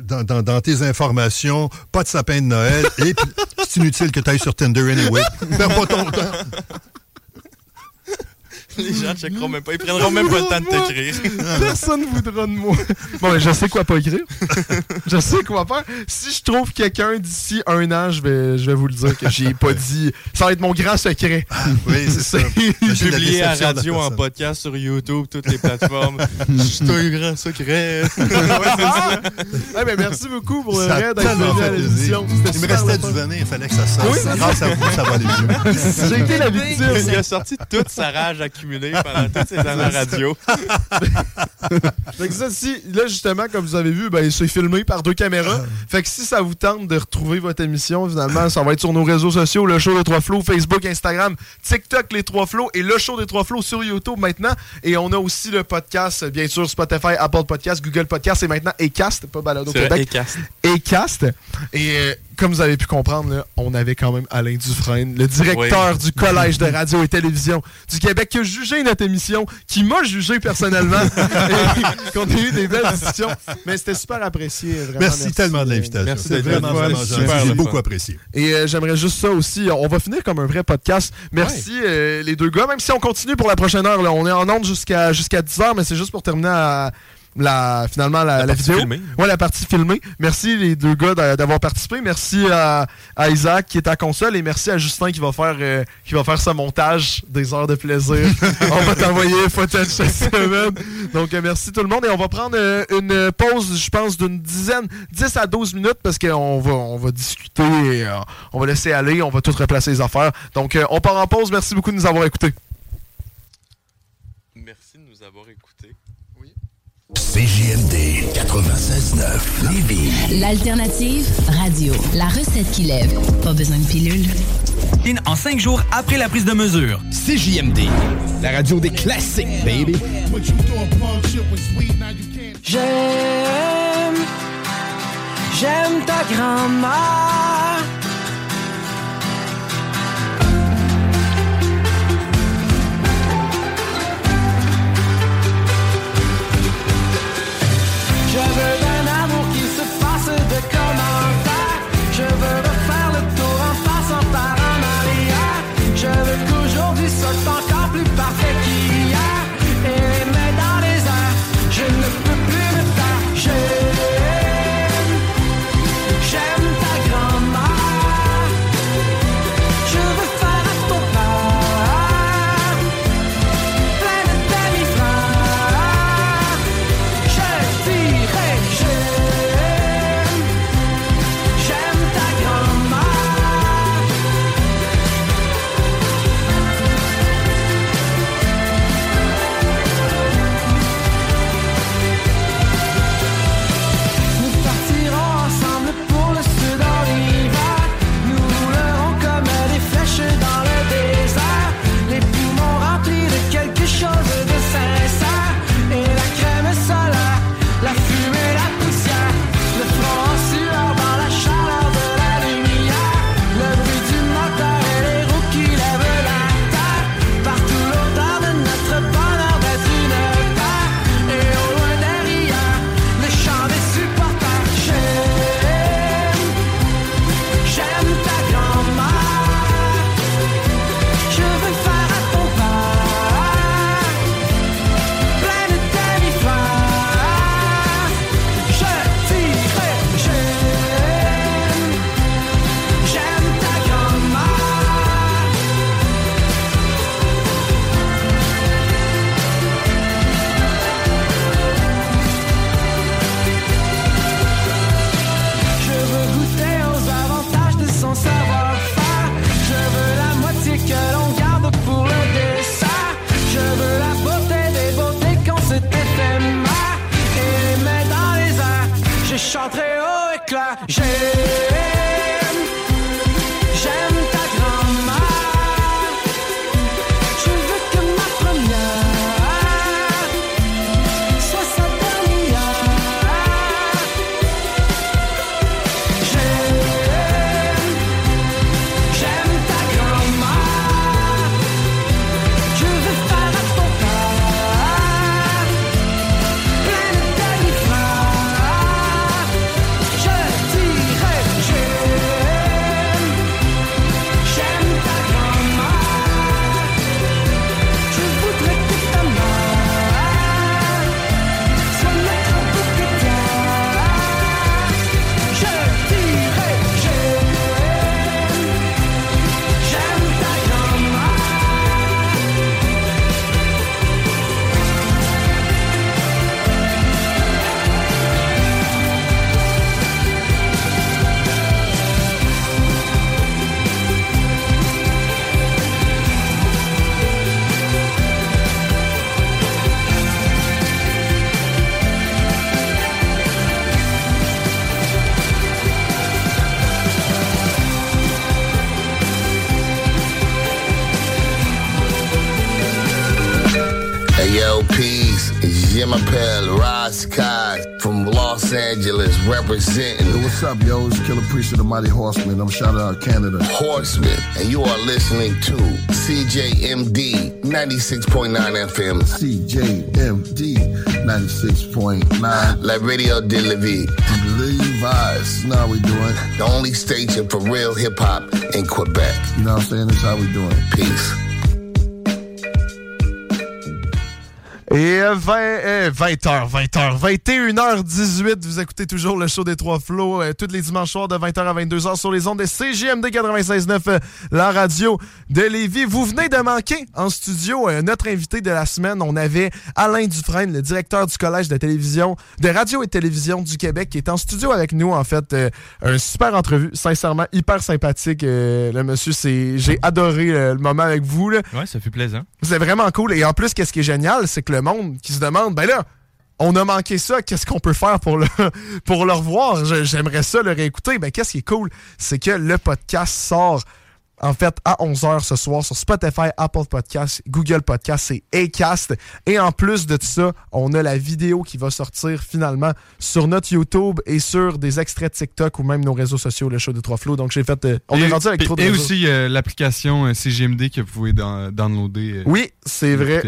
dans, dans- dans tes informations, pas de sapin de Noël, et c'est inutile que tu ailles sur Tinder anyway. Perds pas ton temps. Les gens checkeront même pas. Ils prendront même pas le temps de t'écrire. Personne voudra de moi. Bon, mais je sais quoi pas écrire. je sais quoi faire. Si je trouve quelqu'un d'ici un an, je vais, je vais vous le dire que j'ai pas dit. Ça va être mon grand secret. Oui, c'est ça. La Publié à radio, en podcast, sur YouTube, toutes les plateformes. C'est un grand secret. Ouais, mais merci beaucoup pour le raid d'être venu à l'émission. Il me restait du venin, il fallait que ça sorte. Oui, Grâce à vous, ça va aller mieux. J'ai été la victime. Il a sorti toute sa rage accumulée pendant toutes ces années radio. Fait que ça, si, là, justement, comme vous avez vu, ben, c'est filmé par deux caméras. Fait que si ça vous tente de retrouver votre émission, finalement, ça va être sur nos réseaux sociaux, le show des trois flots, Facebook, Instagram, TikTok, les trois flots, et le show des trois flots sur YouTube maintenant. Et on a aussi le podcast, bien sûr, Spotify, Apple Podcast, Google Podcast, et maintenant Acast, pas Balado vrai, Québec. Acast. Acast. Et euh, comme vous avez pu comprendre, là, on avait quand même Alain Dufresne, le directeur du Collège de radio et télévision du Québec, qui a jugé notre émission, qui m'a jugé personnellement, et qu'on a eu des belles discussions. Mais c'était super apprécié. Vraiment, Merci, tellement de l'invitation. Merci C'est d'être vraiment, vraiment le J'ai beaucoup apprécié. Et euh, j'aimerais juste ça aussi. On va finir comme un vrai podcast. Merci euh, les deux gars. Même si on continue pour la prochaine heure, là, on est en onde jusqu'à jusqu'à 10h, mais c'est juste pour terminer à- la, finalement la, La la partie vidéo. filmée. Ouais, la partie filmée. Merci les deux gars d'a- d'avoir participé. Merci à, à Isaac qui est à console et merci à Justin qui va faire euh, qui va faire ce montage des heures de plaisir. on va t'envoyer footage cette semaine. Donc euh, merci tout le monde et on va prendre euh, une pause, je pense, d'une dizaine, 10 à 12 minutes parce qu'on va on va discuter et euh, on va laisser aller, on va tout replacer les affaires. Donc euh, on part en pause. Merci beaucoup de nous avoir écoutés. Merci de nous avoir écoutés. CJMD 96.9 Lévis. L'alternative radio. La recette qui lève. Pas besoin de pilule. En cinq jours après la prise de mesure. CJMD, la radio des classiques, baby. J'aime, j'aime ta grand-mère. Je Los Angeles representing. Yo, what's up, yo? It's Killer Priest of the Mighty Horseman. I'm shouting out Canada. Horseman, and you are listening to CJMD 96.9 FM. CJMD 96.9. La Radio de la Vie. Levi's. Now we doing. The only station for real hip hop in Quebec. You know what I'm saying? That's how we doing. Peace. Et euh, 20, euh, 20h, 20h, 21h18, vous écoutez toujours le show des Trois Flots euh, tous les dimanches soirs de 20h à 22h sur les ondes de CGMD 96.9, euh, la radio de Lévis. Vous venez de manquer en studio euh, notre invité de la semaine. On avait Alain Dufresne, le directeur du Collège de télévision, de radio et télévision du Québec, qui est en studio avec nous. En fait, un super entrevue, sincèrement, hyper sympathique. le monsieur, c'est, j'ai adoré le moment avec vous. Là. Ouais, ça fait plaisant. C'est vraiment cool. Et en plus, qu'est-ce qui est génial, c'est que le monde qui se demande, ben là, on a manqué ça, qu'est-ce qu'on peut faire pour le, pour le revoir? J'aimerais ça le réécouter. Ben, qu'est-ce qui est cool, c'est que le podcast sort en fait à 11h ce soir sur Spotify, Apple Podcast, Google Podcast et Acast. Et en plus de tout ça, on a la vidéo qui va sortir finalement sur notre YouTube et sur des extraits de TikTok ou même nos réseaux sociaux, le show de Trois Flots. Donc j'ai fait... euh, on et, est rendu avec trop de Et réseaux. aussi euh, l'application euh, CGMD que vous pouvez downloader. Oui, c'est vrai.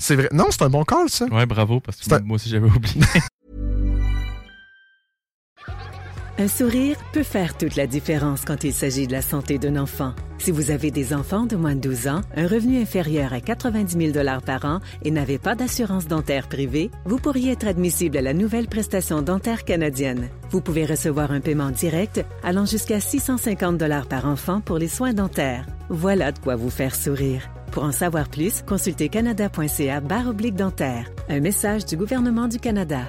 C'est vrai. Non, c'est un bon call, ça. Ouais, bravo, parce que un- moi aussi j'avais oublié. Un sourire peut faire toute la différence quand il s'agit de la santé d'un enfant. Si vous avez des enfants de moins de 12 ans, un revenu inférieur à 90 000 par an et n'avez pas d'assurance dentaire privée, vous pourriez être admissible à la nouvelle prestation dentaire canadienne. Vous pouvez recevoir un paiement direct allant jusqu'à 650 par enfant pour les soins dentaires. Voilà de quoi vous faire sourire. Pour en savoir plus, consultez canada.ca barre oblique dentaire. Un message du gouvernement du Canada.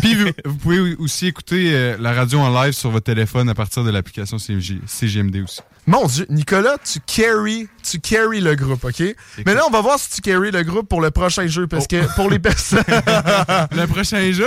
Puis vous, vous pouvez aussi écouter euh, la radio en live sur votre téléphone à partir de l'application CG CGMD aussi. Mon Dieu, Nicolas, tu carry, tu carry le groupe, OK? Mais là, on va voir si tu carry le groupe pour le prochain jeu, parce que pour les personnes... le prochain jeu?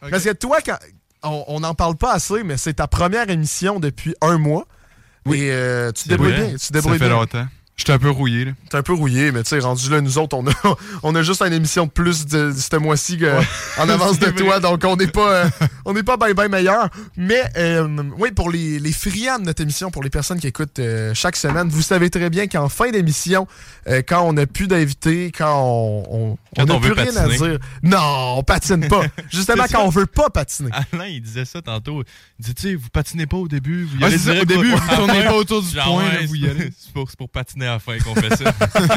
Parce que toi, quand, on n'en parle pas assez, mais c'est ta première émission depuis un mois. Et euh, tu te débrouilles Oui, bien. Tu débrouilles Ça fait bien. longtemps. J'étais un peu rouillé. là. T'es un peu rouillé, mais tu sais, rendu là, nous autres, on a, on a juste une émission de plus de, de ce mois-ci en avance de toi, donc on n'est pas, euh, on n'est pas bien bien meilleur. Mais euh, oui, pour les, les friands de notre émission, pour les personnes qui écoutent euh, chaque semaine, vous savez très bien qu'en fin d'émission, euh, quand on n'a plus d'invités, quand on, on, n'a on plus rien à dire, non, on patine pas. Justement, quand on veut pas patiner. Alain, il disait ça tantôt. Il disait, tu sais, vous patinez pas au début. Vous y Ah, allez ça, au début, vous tournez pas autour du Genre, point, ouais, là, vous y c'est- allez. C'est pour, c'est pour patiner à la fin qu'on fait ça.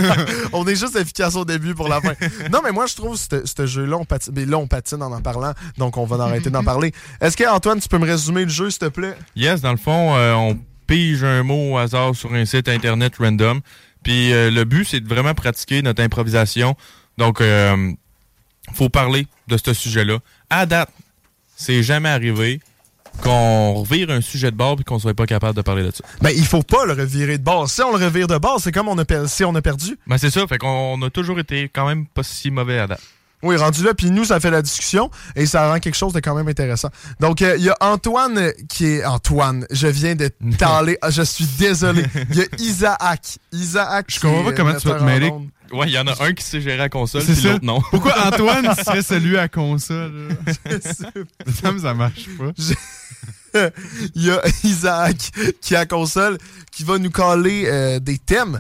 on est juste efficace au début pour la fin. Non, mais moi, je trouve ce ce jeu-là, on patine, mais là, on patine en en parlant, donc on va arrêter d'en parler. Est-ce que, Antoine, tu peux me résumer le jeu, s'il te plaît? Yes, dans le fond, euh, on pige un mot au hasard sur un site internet random. Puis euh, le but, c'est de vraiment pratiquer notre improvisation. Donc, euh, faut parler de ce sujet-là. À date, c'est jamais arrivé qu'on revire un sujet de bord et qu'on soit pas capable de parler de ça. Ben, il faut pas le revirer de bord. Si on le revire de bord, c'est comme on a, per- si on a perdu. Ben, c'est ça. Fait qu'on a toujours été quand même pas si mauvais à date. Oui, rendu là, puis nous, ça fait la discussion et ça rend quelque chose de quand même intéressant. Donc, euh, il y a Antoine qui est... Antoine, je viens de t'aller... Ah, je suis désolé. Il y a Isaac. Isaac Je comprends pas comment tu vas te mêler. Ouais, il y en a un qui sait gérer la console, C'est puis ça. l'autre non. Pourquoi Antoine serait celui à console? là? ça, me- ça marche pas. Il y a Isaac qui est à console qui va nous coller euh, des thèmes.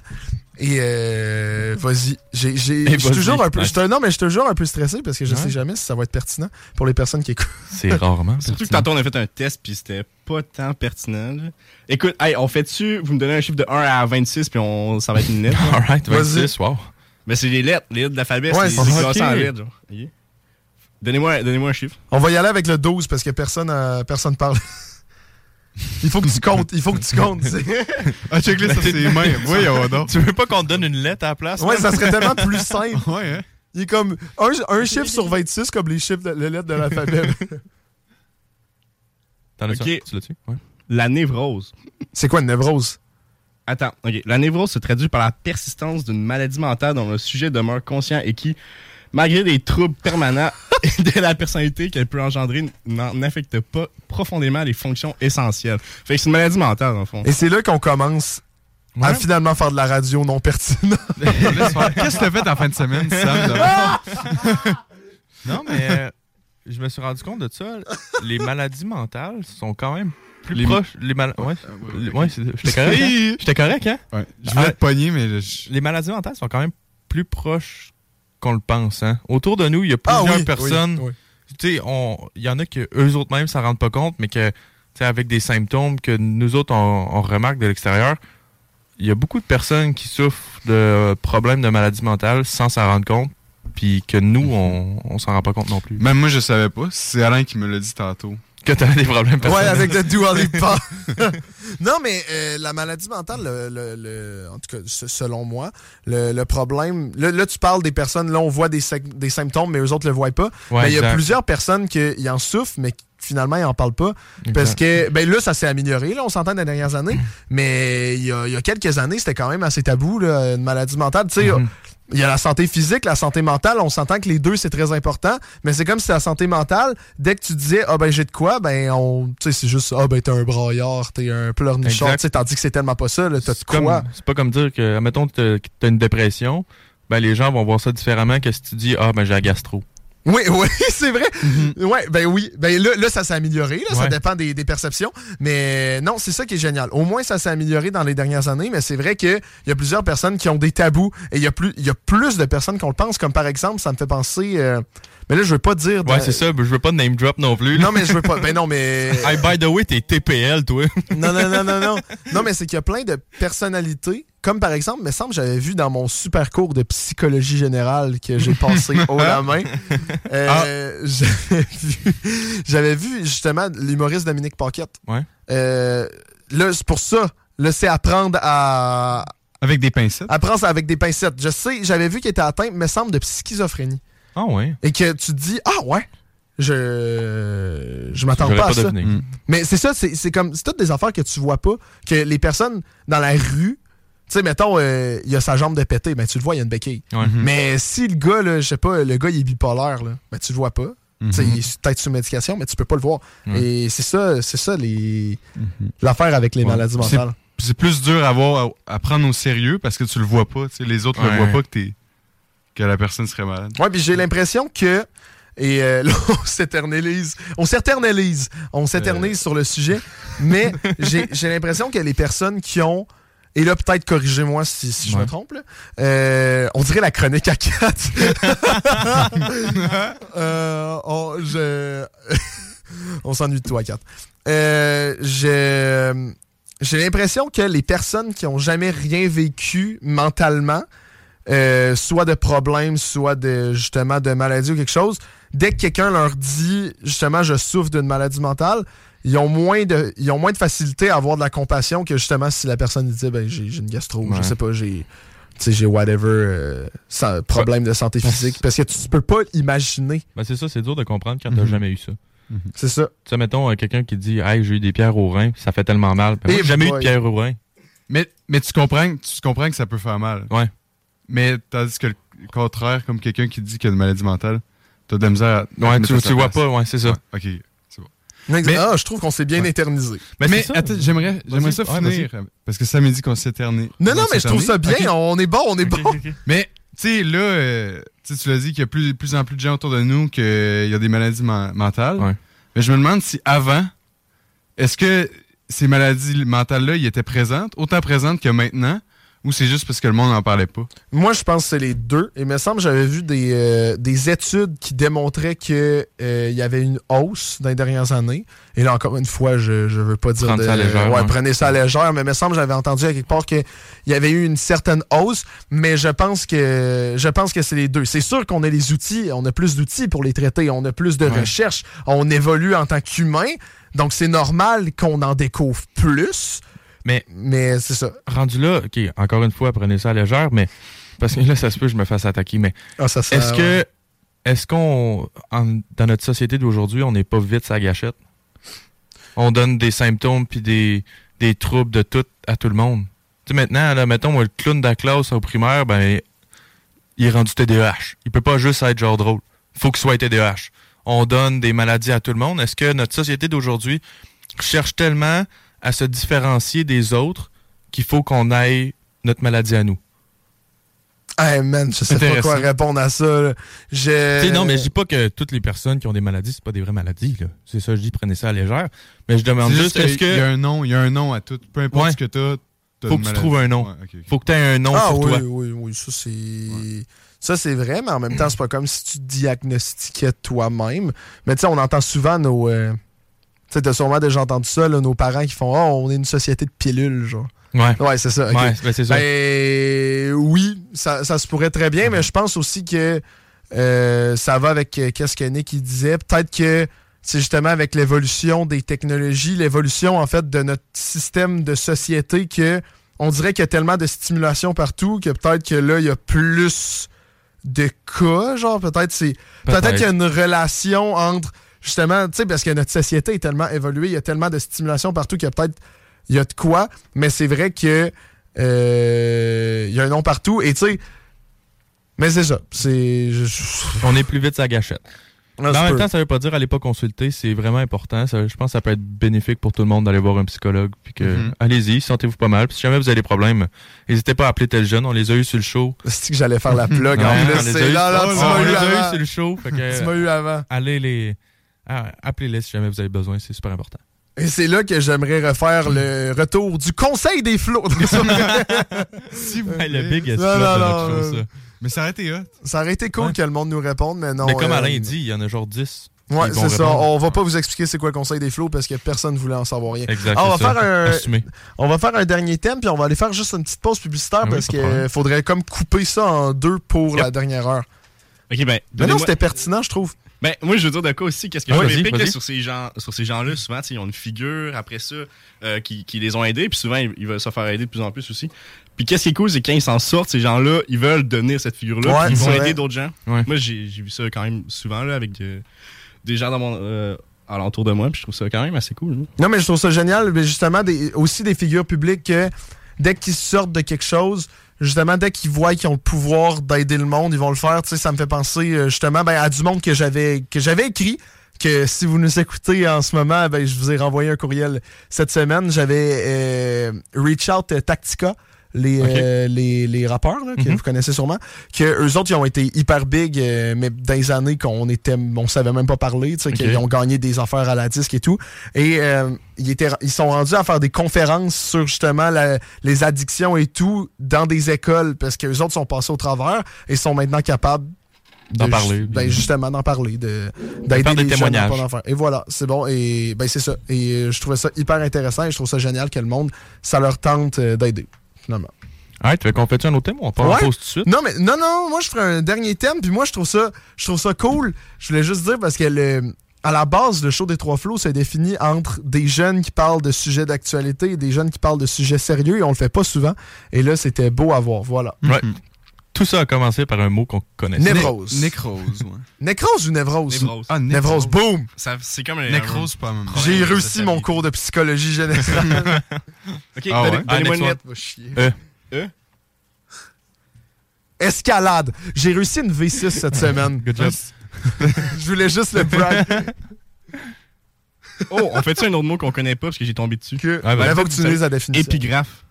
Et euh, vas-y, j'ai, j'ai, Et je suis vas-y. toujours un peu, Ouais. non mais je suis toujours un peu stressé parce que je Ouais. sais jamais si ça va être pertinent pour les personnes qui écoutent. C'est rarement. Surtout que tantôt on a fait un test puis c'était pas tant pertinent. là. Écoute, hey, on fait dessus, vous me donnez un chiffre de 1 à 26 puis on, ça va être une lettre. Alright, 26, wow. Mais c'est les lettres, les lettres de l'alphabet, Ouais, c'est c'est- c'est classé ok. en lettres. genre. Donnez-moi donnez-moi un chiffre. On va y aller avec le 12 parce que personne, euh, personne parle. il faut que tu comptes, il faut que tu comptes. Ah, sur ses mains. Tu veux pas qu'on te donne une lettre à la place? Ouais, ça serait tellement plus simple. Ouais, hein? Il est comme un, un chiffre sur 26 comme les chiffres de les lettres de l'alphabet. T'en as ça? Ok. Tu l'as-tu? Ouais. La névrose. C'est quoi une névrose? Attends, ok. La névrose se traduit par la persistance d'une maladie mentale dont le sujet demeure conscient et qui, malgré des troubles permanents de la personnalité qu'elle peut engendrer, n'en- n'affecte pas profondément les fonctions essentielles. Fait que c'est une maladie mentale, le fond. Et c'est là qu'on commence à finalement faire de la radio non pertinente. Qu'est-ce que t'as fait en fin de semaine, Sam? Non, mais euh, je me suis rendu compte de ça. Les maladies mentales sont quand même plus Les- proches. Les mal... Ouais, les- ouais, j'étais correct. hein? J'étais correct, hein? Ouais. Je voulais Ah, te pogner, mais je- Les maladies mentales sont quand même plus proches qu'on le pense. Hein? Autour de nous, il y a Ah plusieurs oui, personnes. oui, oui. Tu sais, on- il y en a que eux autres même s'en rendent pas compte, mais que tu sais, avec des symptômes que nous autres on, on remarque de l'extérieur, il y a beaucoup de personnes qui souffrent de problèmes de maladies mentales sans s'en rendre compte, puis que nous on, on s'en rend pas compte non plus. Même moi, je savais pas. C'est Alain qui me l'a dit tantôt. Que t'avais des problèmes Ouais, personnels. avec le Dua Lipa. non, mais euh, la maladie mentale, le, le- le- en tout cas, se- selon moi, le, problème. Là, là, tu parles des personnes, là, on voit des, des symptômes, mais eux autres le voient pas. Ouais, mais il y a plusieurs personnes qui en souffrent, mais finalement, ils en parlent pas. Parce que, ben là, ça s'est amélioré, là, on s'entend dans les dernières années. mais il y a, il y a quelques années, c'était quand même assez tabou, là, une maladie mentale. Tu sais, Mm-hmm. Il y a la santé physique, la santé mentale. On s'entend que les deux, c'est très important. Mais c'est comme si la santé mentale, dès que tu disais, ah ben j'ai de quoi, ben on, tu sais, c'est juste, ah ben t'es un braillard, t'es un pleurnichard. Exact. Tu sais, Tandis que c'est tellement pas ça, t'as de comme- quoi. C'est pas comme dire que, admettons, t'as une dépression, ben les gens vont voir ça différemment que si tu dis, ah ben j'ai la gastro. Oui, oui, c'est vrai. Ouais, ben oui. Ben là, là ça s'est amélioré. Là, Ça dépend des, des perceptions. Mais non, c'est ça qui est génial. Au moins, ça s'est amélioré dans les dernières années. Mais c'est vrai qu'il y a plusieurs personnes qui ont des tabous. Et il y, a plus- y a plus de personnes qu'on le pense. Comme par exemple, ça me fait penser. euh, mais là, je veux pas dire. Ouais, c'est ça, je veux pas de name drop non plus. là. Non, mais je veux pas. Ben non, mais. Hey, by the way, t'es TPL, toi. Non, non, non, non, non. Non, mais c'est qu'il y a plein de personnalités. Comme par exemple, il me semble, j'avais vu dans mon super cours de psychologie générale que j'ai passé haut la main. euh, J'avais vu, j'avais vu justement l'humoriste Dominique Paquette. Ouais. Euh, là, c'est pour ça. Là, c'est apprendre à. Avec des pincettes. Apprendre avec des pincettes. Je sais, j'avais vu qu'il était atteint, me semble, de schizophrénie. Ah ouais. Et que tu te dis, ah ouais, je je m'attends pas à ça. Mais c'est ça, c'est c'est comme, c'est toutes des affaires que tu vois pas, que les personnes dans la rue, sais, mettons, euh, il a sa jambe de pété, ben tu le vois, il y a une béquille. Ouais. Mais si le gars, là, je sais pas, le gars, il est bipolaire, là, ben tu le vois pas. Tu sais, Mhm. Il est peut-être sous médication, mais tu peux pas le voir. Et c'est ça, c'est ça les l'affaire avec les Ouais. maladies mentales. puis C'est plus dur à, voir, à, à prendre au sérieux parce que tu le vois pas. tu sais, Les autres Ouais. le voient pas que, t'es- que la personne serait malade. Ouais, puis j'ai l'impression que. Et euh, là, on s'éternalise. On s'éternalise. On s'éternise sur le sujet. Mais j'ai j'ai l'impression que les personnes qui ont. Et là, peut-être corrigez-moi si, si je me trompe. là, euh, on dirait la chronique à 4. on, je... on s'ennuie de toi à 4. Euh, je- j'ai l'impression que les personnes qui ont jamais rien vécu mentalement, euh, soit de problèmes, soit de justement de maladie ou quelque chose, dès que quelqu'un leur dit justement je souffre d'une maladie mentale, ils ont moins de ils ont moins de facilité à avoir de la compassion que justement si la personne disait ben j'ai une gastro, je sais pas, j'ai tu sais, j'ai whatever euh, problème de santé physique parce que tu peux pas imaginer. Ben, c'est ça, c'est dur de comprendre quand t'as Mhm. jamais eu ça. C'est ça. Tu sais, mettons, euh, quelqu'un qui dit Hey, j'ai eu des pierres au rein, ça fait tellement mal. Ben, j'ai jamais eu de pierres au rein. Mais, mais tu, comprends, tu comprends que ça peut faire mal. Ouais. Mais tandis que le contraire, comme quelqu'un qui dit qu'il a une maladie mentale, t'as de la misère à. Ouais, tu- tu vois place. pas, ouais, c'est ça. ok. Mais, ah, je trouve qu'on s'est bien éternisé. Mais, attends, j'aimerais, j'aimerais ça Ouais, finir. Parce que ça me dit qu'on s'éternise. Non, non, mais je trouve ça bien. On est bon, on est bon. Mais, tu sais, là, euh, tu l'as dit qu'il y a plus, plus en plus de gens autour de nous qu'il y a des maladies men- mentales. Mais je me demande si avant, est-ce que ces maladies mentales-là, ils étaient présentes, autant présentes que maintenant, ou c'est juste parce que le monde n'en parlait pas? Moi, je pense que c'est les deux. Et il me semble que j'avais vu des, euh, des études qui démontraient qu'il y avait une hausse dans les dernières années. Et là, encore une fois, je ne veux pas dire Prendre de... ça à légère, ouais, ouais. prenez ça à légère, mais il me semble que j'avais entendu à quelque part qu'il y avait eu une certaine hausse, mais je pense que je pense que c'est les deux. C'est sûr qu'on a les outils, on a plus d'outils pour les traiter, on a plus de Ouais. recherche, on évolue en tant qu'humain, donc c'est normal qu'on en découvre plus. Mais, mais c'est ça. Rendu là, OK, encore une fois, prenez ça à légère, mais. Parce que là, ça se peut que je me fasse attaquer, mais. Ah, Est-ce que. ouais. Est-ce qu'on. Dans notre société d'aujourd'hui, on n'est pas vite sa gâchette? On donne des symptômes puis des, des troubles de tout à tout le monde. Tu sais, maintenant, là, mettons, moi, le clown de la classe au primaire, ben. Il est rendu TDAH. Il peut pas juste être genre drôle. faut qu'il soit TDAH. On donne des maladies à tout le monde. Est-ce que notre société d'aujourd'hui cherche tellement à se différencier des autres qu'il faut qu'on aille notre maladie à nous? Hey man, je sais pas quoi répondre à ça. Je... Tu sais, non, mais je dis pas que toutes les personnes qui ont des maladies, c'est pas des vraies maladies. C'est ça, je dis, prenez ça à légère. Mais je demande juste, juste est-ce qu'il y a que. un nom, il y a un nom à tout. Peu importe Ouais. ce que t'as. t'as Faut que tu trouves un nom. Ouais. Faut que tu aies un nom ah, sur oui, toi. oui, oui, ça c'est. Ça, c'est vrai, mais en même temps, c'est pas comme si tu diagnostiquais toi-même. Mais tu sais, on entend souvent nos. euh, Tu sais, t'as sûrement déjà entendu ça, là, nos parents qui font Oh, on est une société de pilules, genre. Ouais. Ouais, c'est ça. Ouais, ben, c'est ça. Ben, oui, ça, ça se pourrait très bien, mais je pense aussi que euh, ça va avec euh, qu'est-ce que Nick il disait. Peut-être que c'est justement avec l'évolution des technologies, l'évolution en fait de notre système de société que on dirait qu'il y a tellement de stimulation partout que peut-être que là, il y a plus de cas, genre peut-être c'est peut-être Peut-être. qu'il y a une relation entre justement, tu sais, parce que notre société est tellement évoluée, il y a tellement de stimulation partout qu'il y a peut-être il y a de quoi, mais c'est vrai que euh, il y a un nom partout et tu sais, mais c'est ça, c'est je- On est plus vite sa gâchette. Ah, en même temps, ça veut pas dire aller pas consulter, c'est vraiment important. Ça- je pense que ça peut être bénéfique pour tout le monde d'aller voir un psychologue. Puis que, Mhm. allez-y, sentez-vous pas mal. Puis si jamais vous avez des problèmes, n'hésitez pas à appeler tel jeune. On les a eu sur le show. C'est que j'allais faire la plug en on les c'est- a eu- là, là, tu on les a eu sur le show. fait que, Tu m'as eu avant. Allez les. Ah, Appelez-les si jamais vous avez besoin, c'est super important. Et c'est là que j'aimerais refaire le retour du Conseil des flots. si vous Hey, le voulez. big Non, non, non, ça. Mais ça aurait été hot. Ça aurait été cool que le monde nous réponde, mais non. Mais comme euh, Alain dit, il y en a genre 10. qui Ouais, c'est ça. On va pas vous expliquer c'est quoi le conseil des flots parce que personne ne voulait en savoir rien. Exact, Ah, on, va ça. faire un, Assumé. on va faire un dernier thème, puis on va aller faire juste une petite pause publicitaire Ah oui, parce qu'il faudrait comme couper ça en deux pour Yep. la dernière heure. Ok, ben. Mais non, c'était pertinent, je trouve. Ben, moi, je veux dire de quoi aussi. Qu'est-ce que Ah, je vas-y, me pique, là, vas-y. sur ces gens, sur ces gens-là, souvent, ils ont une figure après ça euh, qui, qui les ont aidés, puis souvent, ils, ils veulent se faire aider de plus en plus aussi. Puis qu'est-ce qui est cool, c'est quand ils s'en sortent, ces gens-là, ils veulent donner cette figure-là, Ouais, ils vont aider d'autres gens. Ouais. Moi, j'ai j'ai vu ça quand même souvent là, avec de- des gens dans mon, euh, alentour de moi, puis je trouve ça quand même assez cool. là. Non, mais je trouve ça génial. Mais justement, des, aussi des figures publiques que dès qu'ils sortent de quelque chose, justement, dès qu'ils voient qu'ils ont le pouvoir d'aider le monde, ils vont le faire. Tu sais, ça me fait penser euh, justement ben, à du monde que j'avais que j'avais écrit. Que si vous nous écoutez en ce moment, ben, je vous ai renvoyé un courriel cette semaine. J'avais euh, Reach Out Tactica. Les, euh, les, les rappeurs là, que Mhm. vous connaissez sûrement que eux autres ils ont été hyper big euh, mais dans les années qu'on était on savait même pas parler tu sais Ok. qu'ils ont gagné des affaires à la disque et tout et euh, ils, étaient, ils sont rendus à faire des conférences sur justement la- les addictions et tout dans des écoles parce que les autres sont passés au travers et sont maintenant capables D'en de- parler. Ben, justement, d'en parler, de, d'aider les jeunes à pas en faire. Et voilà, c'est bon. Et ben, c'est ça. Et euh, je trouvais ça hyper intéressant et je trouve ça génial que le monde, ça leur tente euh, d'aider, finalement. Ouais, tu veux qu'on fait un autre thème ou on part en Ouais. pause tout de suite? Non, mais non, non, moi je ferai un dernier thème, puis moi je trouve ça, je trouve ça cool. Je voulais juste dire parce que le- à la base, le show des trois flots s'est défini entre des jeunes qui parlent de sujets d'actualité et des jeunes qui parlent de sujets sérieux, et on le fait pas souvent. Et là, c'était beau à voir, voilà. Ouais. Tout ça a commencé par un mot qu'on connaît. Névrose. Nécrose, ouais. Nécrose ou névrose? Névrose. Ah, Névrose, boum! Ça- C'est comme un. Nécrose, pas même. J'ai réussi mon cours de psychologie générale. Ok, Ah ouais? donnez- Ah, donnez-moi next une one. lettre. Va chier. Euh. E. Escalade. J'ai réussi une V6 cette semaine. Good job. Je voulais juste le brag. Oh, on fait-tu un autre mot qu'on connaît pas parce que j'ai tombé dessus? Que, Ah, il faut que tu lises la définition. Épigraphe.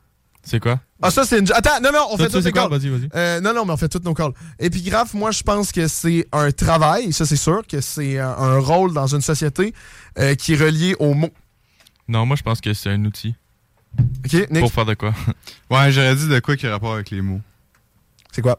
C'est quoi? Ah, ça, c'est une. Attends, non, non, on fait toutes quoi? calls. Vas-y, vas-y. Euh, non, non, mais on fait toutes nos calls. Épigraphe, moi, je pense que c'est un travail, ça, c'est sûr, que c'est un, un rôle dans une société euh, qui est relié aux mots. Non, moi, je pense que c'est un outil. OK, Nick? Pour faire de quoi? Ouais, j'aurais dit de quoi qui a rapport avec les mots. C'est quoi?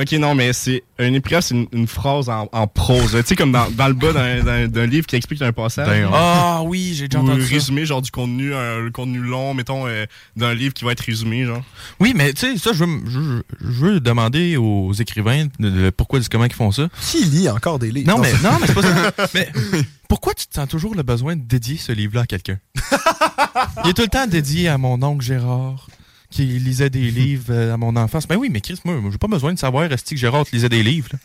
Ok, non, mais c'est un épigraphe, c'est une, une phrase en, en prose. Tu sais, comme dans, dans le bas d'un- d'un d'un livre qui explique un passage. Ah oui, j'ai déjà Ou entendu ça. résumé, genre du contenu, un, le contenu long, mettons, euh, d'un livre qui va être résumé, genre. Oui, mais tu sais, ça, je veux, m- je, veux- je veux demander aux écrivains de- de- pourquoi, du comment ils font ça. Qui lit encore des livres? Non, mais, ça- non, mais c'est pas ça. mais pourquoi tu te sens toujours le besoin de dédier ce livre-là à quelqu'un? Il est tout le temps dédié à mon oncle Gérard, qui lisait des livres euh, à mon enfance. Ben oui, mais Chris, moi, j'ai pas besoin de savoir est-ce que Gérard lisait des livres. là?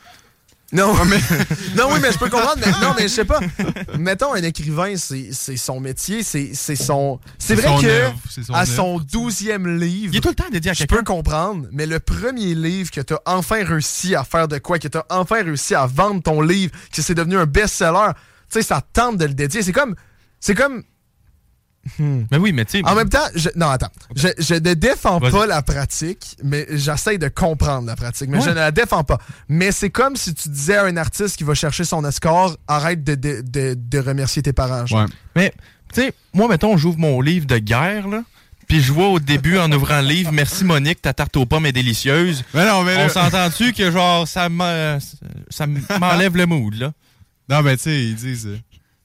Non, mais... non, oui, mais je peux comprendre. Mais, non, mais je sais pas. Mettons, un écrivain, c'est son métier, c'est son... C'est vrai son que son à son douzième livre... Il est tout le temps dédié à Je peux comprendre, mais le premier livre que t'as enfin réussi à faire de quoi, que t'as enfin réussi à vendre ton livre, que c'est devenu un best-seller, tu sais, ça tente de le dédier. C'est comme... C'est comme... Hmm. Mais oui, mais tu sais. En même temps, je, non, attends. Je, je ne défends pas la pratique, mais j'essaie de comprendre la pratique. Mais je ne la défends pas. Mais c'est comme si tu disais à un artiste qui va chercher son escore, arrête de, de, de, de remercier tes parents. Ouais. Mais, tu sais, moi, mettons, j'ouvre mon livre de guerre, là. Puis je vois au début, en ouvrant le livre, merci Monique, ta tarte aux pommes est délicieuse. Mais non, mais On s'entend-tu que, genre, ça m'enlève le mood, là? Non, mais tu sais, ils disent.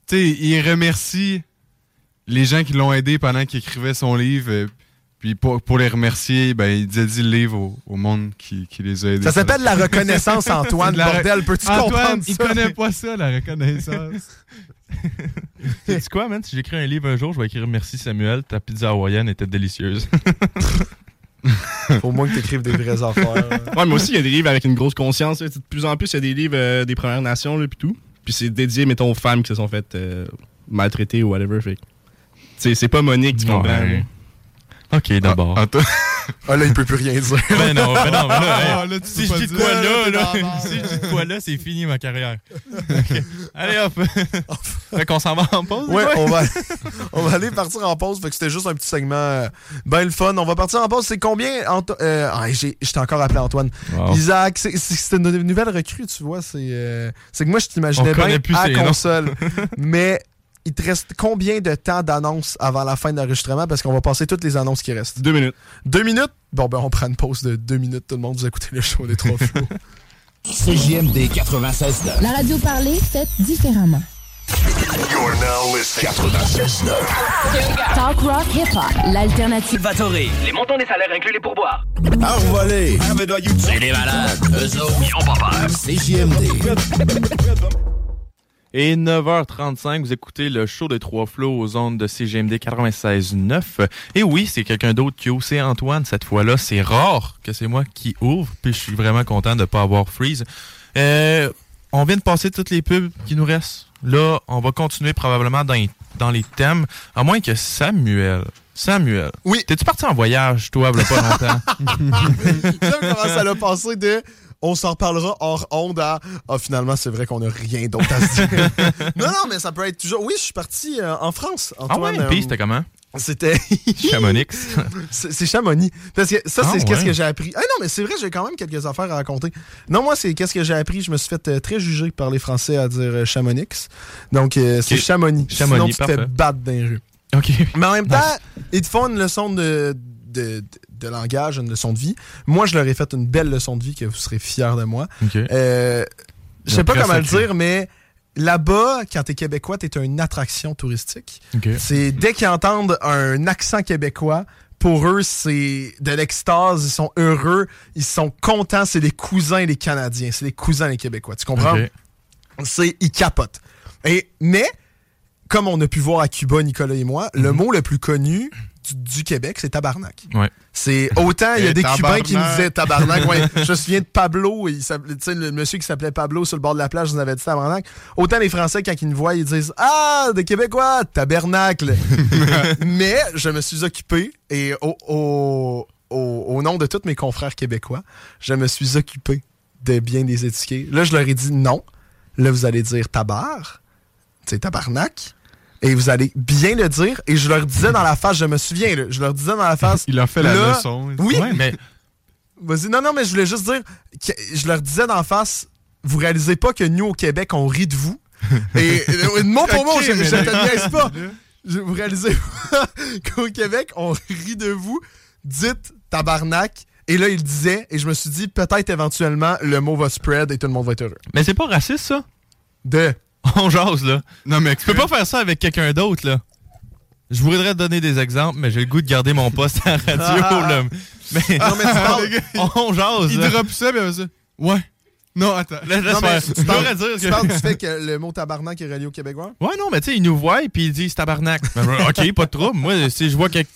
Tu sais, ils remercient les gens qui l'ont aidé pendant qu'il écrivait son livre. euh, puis pour, pour les remercier, ben, il dédie le livre au, au monde qui, qui les a aidés. Ça s'appelle la reconnaissance, Antoine. La Bordel, peux-tu Antoine, comprendre il ça? connaît pas ça, la reconnaissance. C'est quoi, man? Si j'écris un livre un jour, je vais écrire Merci Samuel, ta pizza hawaïenne était délicieuse. Faut au moins que tu écrives des vraies affaires. Ouais, mais aussi, il y a des livres avec une grosse conscience. là. De plus en plus, il y a des livres euh, des Premières Nations, là, puis tout. Puis c'est dédié, mettons, aux femmes qui se sont faites euh, maltraiter ou whatever. Fait tu c'est pas Monique, tu comprends? Ouais. là. Ok, d'abord. Ah là, il peut plus rien dire. Ben non, ben non, ben là, Ah, là, tu si je dis de quoi là, Là, là, si je dis de quoi là, c'est fini ma carrière. Allez hop. fait qu'on s'en va en pause. Ouais, on va, on va aller partir en pause. Fait que c'était juste un petit segment euh, ben le fun. On va partir en pause. C'est combien Anto- euh, ah, j'ai- J'étais encore appelé Antoine. Wow. Isaac, c'est- une nouvelle recrue, tu vois. C'est euh, c'est que moi, je t'imaginais bien à console. mais il te reste combien de temps d'annonces avant la fin de l'enregistrement? Parce qu'on va passer toutes les annonces qui restent. Deux minutes. Deux minutes? Bon, ben, on prend une pause de deux minutes. Tout le monde, vous écoutez le show des trois flots. CJMD 96 La radio parlée, faite différemment. You're now listening. 96 Talk rock hip-hop, l'alternative. Vatoré, les montants des salaires inclus les pourboires. Envolé. C'est des malades. Eux autres, ils ont pas peur. CJMD. Et 9h35, vous écoutez le show des trois flots aux ondes de CGMD 96.9. Et oui, c'est quelqu'un d'autre qui ouvre, c'est Antoine cette fois-là. C'est rare que c'est moi qui ouvre, puis je suis vraiment content de ne pas avoir freeze. Euh, on vient de passer toutes les pubs qui nous restent. Là, on va continuer probablement dans, dans les thèmes, à moins que Samuel... Samuel. Oui. T'es-tu parti en voyage, toi, il pas longtemps? J'aime comment ça l'a passé de on s'en reparlera hors onde à ah finalement c'est vrai qu'on a rien d'autre à se dire. non non mais ça peut être toujours oui je suis parti euh, en France ah Antoine, ouais? euh, Puis c'était comment? c'était Chamonix. c'est Chamonix parce que ça Ah, c'est qu'est-ce que j'ai appris ah non mais c'est vrai j'ai quand même quelques affaires à raconter non moi c'est qu'est-ce que j'ai appris je me suis fait euh, très juger par les Français à dire euh, Chamonix donc euh, c'est. Chamonix Chamonix, sinon tu te fais parfait. battre d'un rue OK. mais en même temps ils te font une leçon de de, de- de langage, une leçon de vie. Moi, je leur ai fait une belle leçon de vie que vous serez fiers de moi. Ok. Euh, je sais pas comment le dire, mais là-bas, quand t'es québécois, t'es une attraction touristique. C'est dès qu'ils entendent un accent québécois, pour eux, c'est de l'extase, ils sont heureux, ils sont contents, c'est les cousins les Canadiens, c'est les cousins les Québécois. Tu comprends? C'est ils capotent. Et mais comme on a pu voir à Cuba, Nicolas et moi, le mot le plus connu du, Québec, c'est tabarnak. Ouais. C'est autant il y a Eh, des Cubains qui nous tabarnak. disaient tabarnak. Ouais, je me souviens de Pablo, il le monsieur qui s'appelait Pablo sur le bord de la plage, nous avait dit tabarnak. Autant les Français quand ils nous voient, ils disent ah des Québécois tabernacle. Mais je me suis occupé et au, au, au- au nom de tous mes confrères québécois, je me suis occupé de bien les étiquer. Là, je leur ai dit non. Là, vous allez dire tabar, c'est tabarnak. Et vous allez bien le dire. Et je leur disais dans la face, je me souviens, là, je leur disais dans la face. Il a fait la là, leçon. Oui, Ouais, mais Vas-y, non, non, mais je voulais juste dire, que je leur disais d'en face, vous réalisez pas que nous, au Québec, on rit de vous. Et euh, mot pour mot, je, là- te niaise pas. Je- vous réalisez pas qu'au Québec, on rit de vous. Dites tabarnak. Et là, il disait, et je me suis dit, peut-être éventuellement, le mot va spread et tout le monde va être heureux. Mais c'est pas raciste, ça? De. On jase, là. Non, mais Tu peux pas faire ça avec quelqu'un d'autre, là. Je voudrais te donner des exemples, mais j'ai le goût de garder mon poste à la radio, là. Mais, Non, mais tu parles- on jase, Il là. drop ça, mais ça. Ouais. Non, attends. Laisse- Non, mais tu parles, dire tu que- parles du fait que le mot tabarnak est relié au Québécois? Ouais, non, mais tu sais, ils nous voient puis ils disent tabarnak. ok, pas de trouble. Moi, si je vois quelque.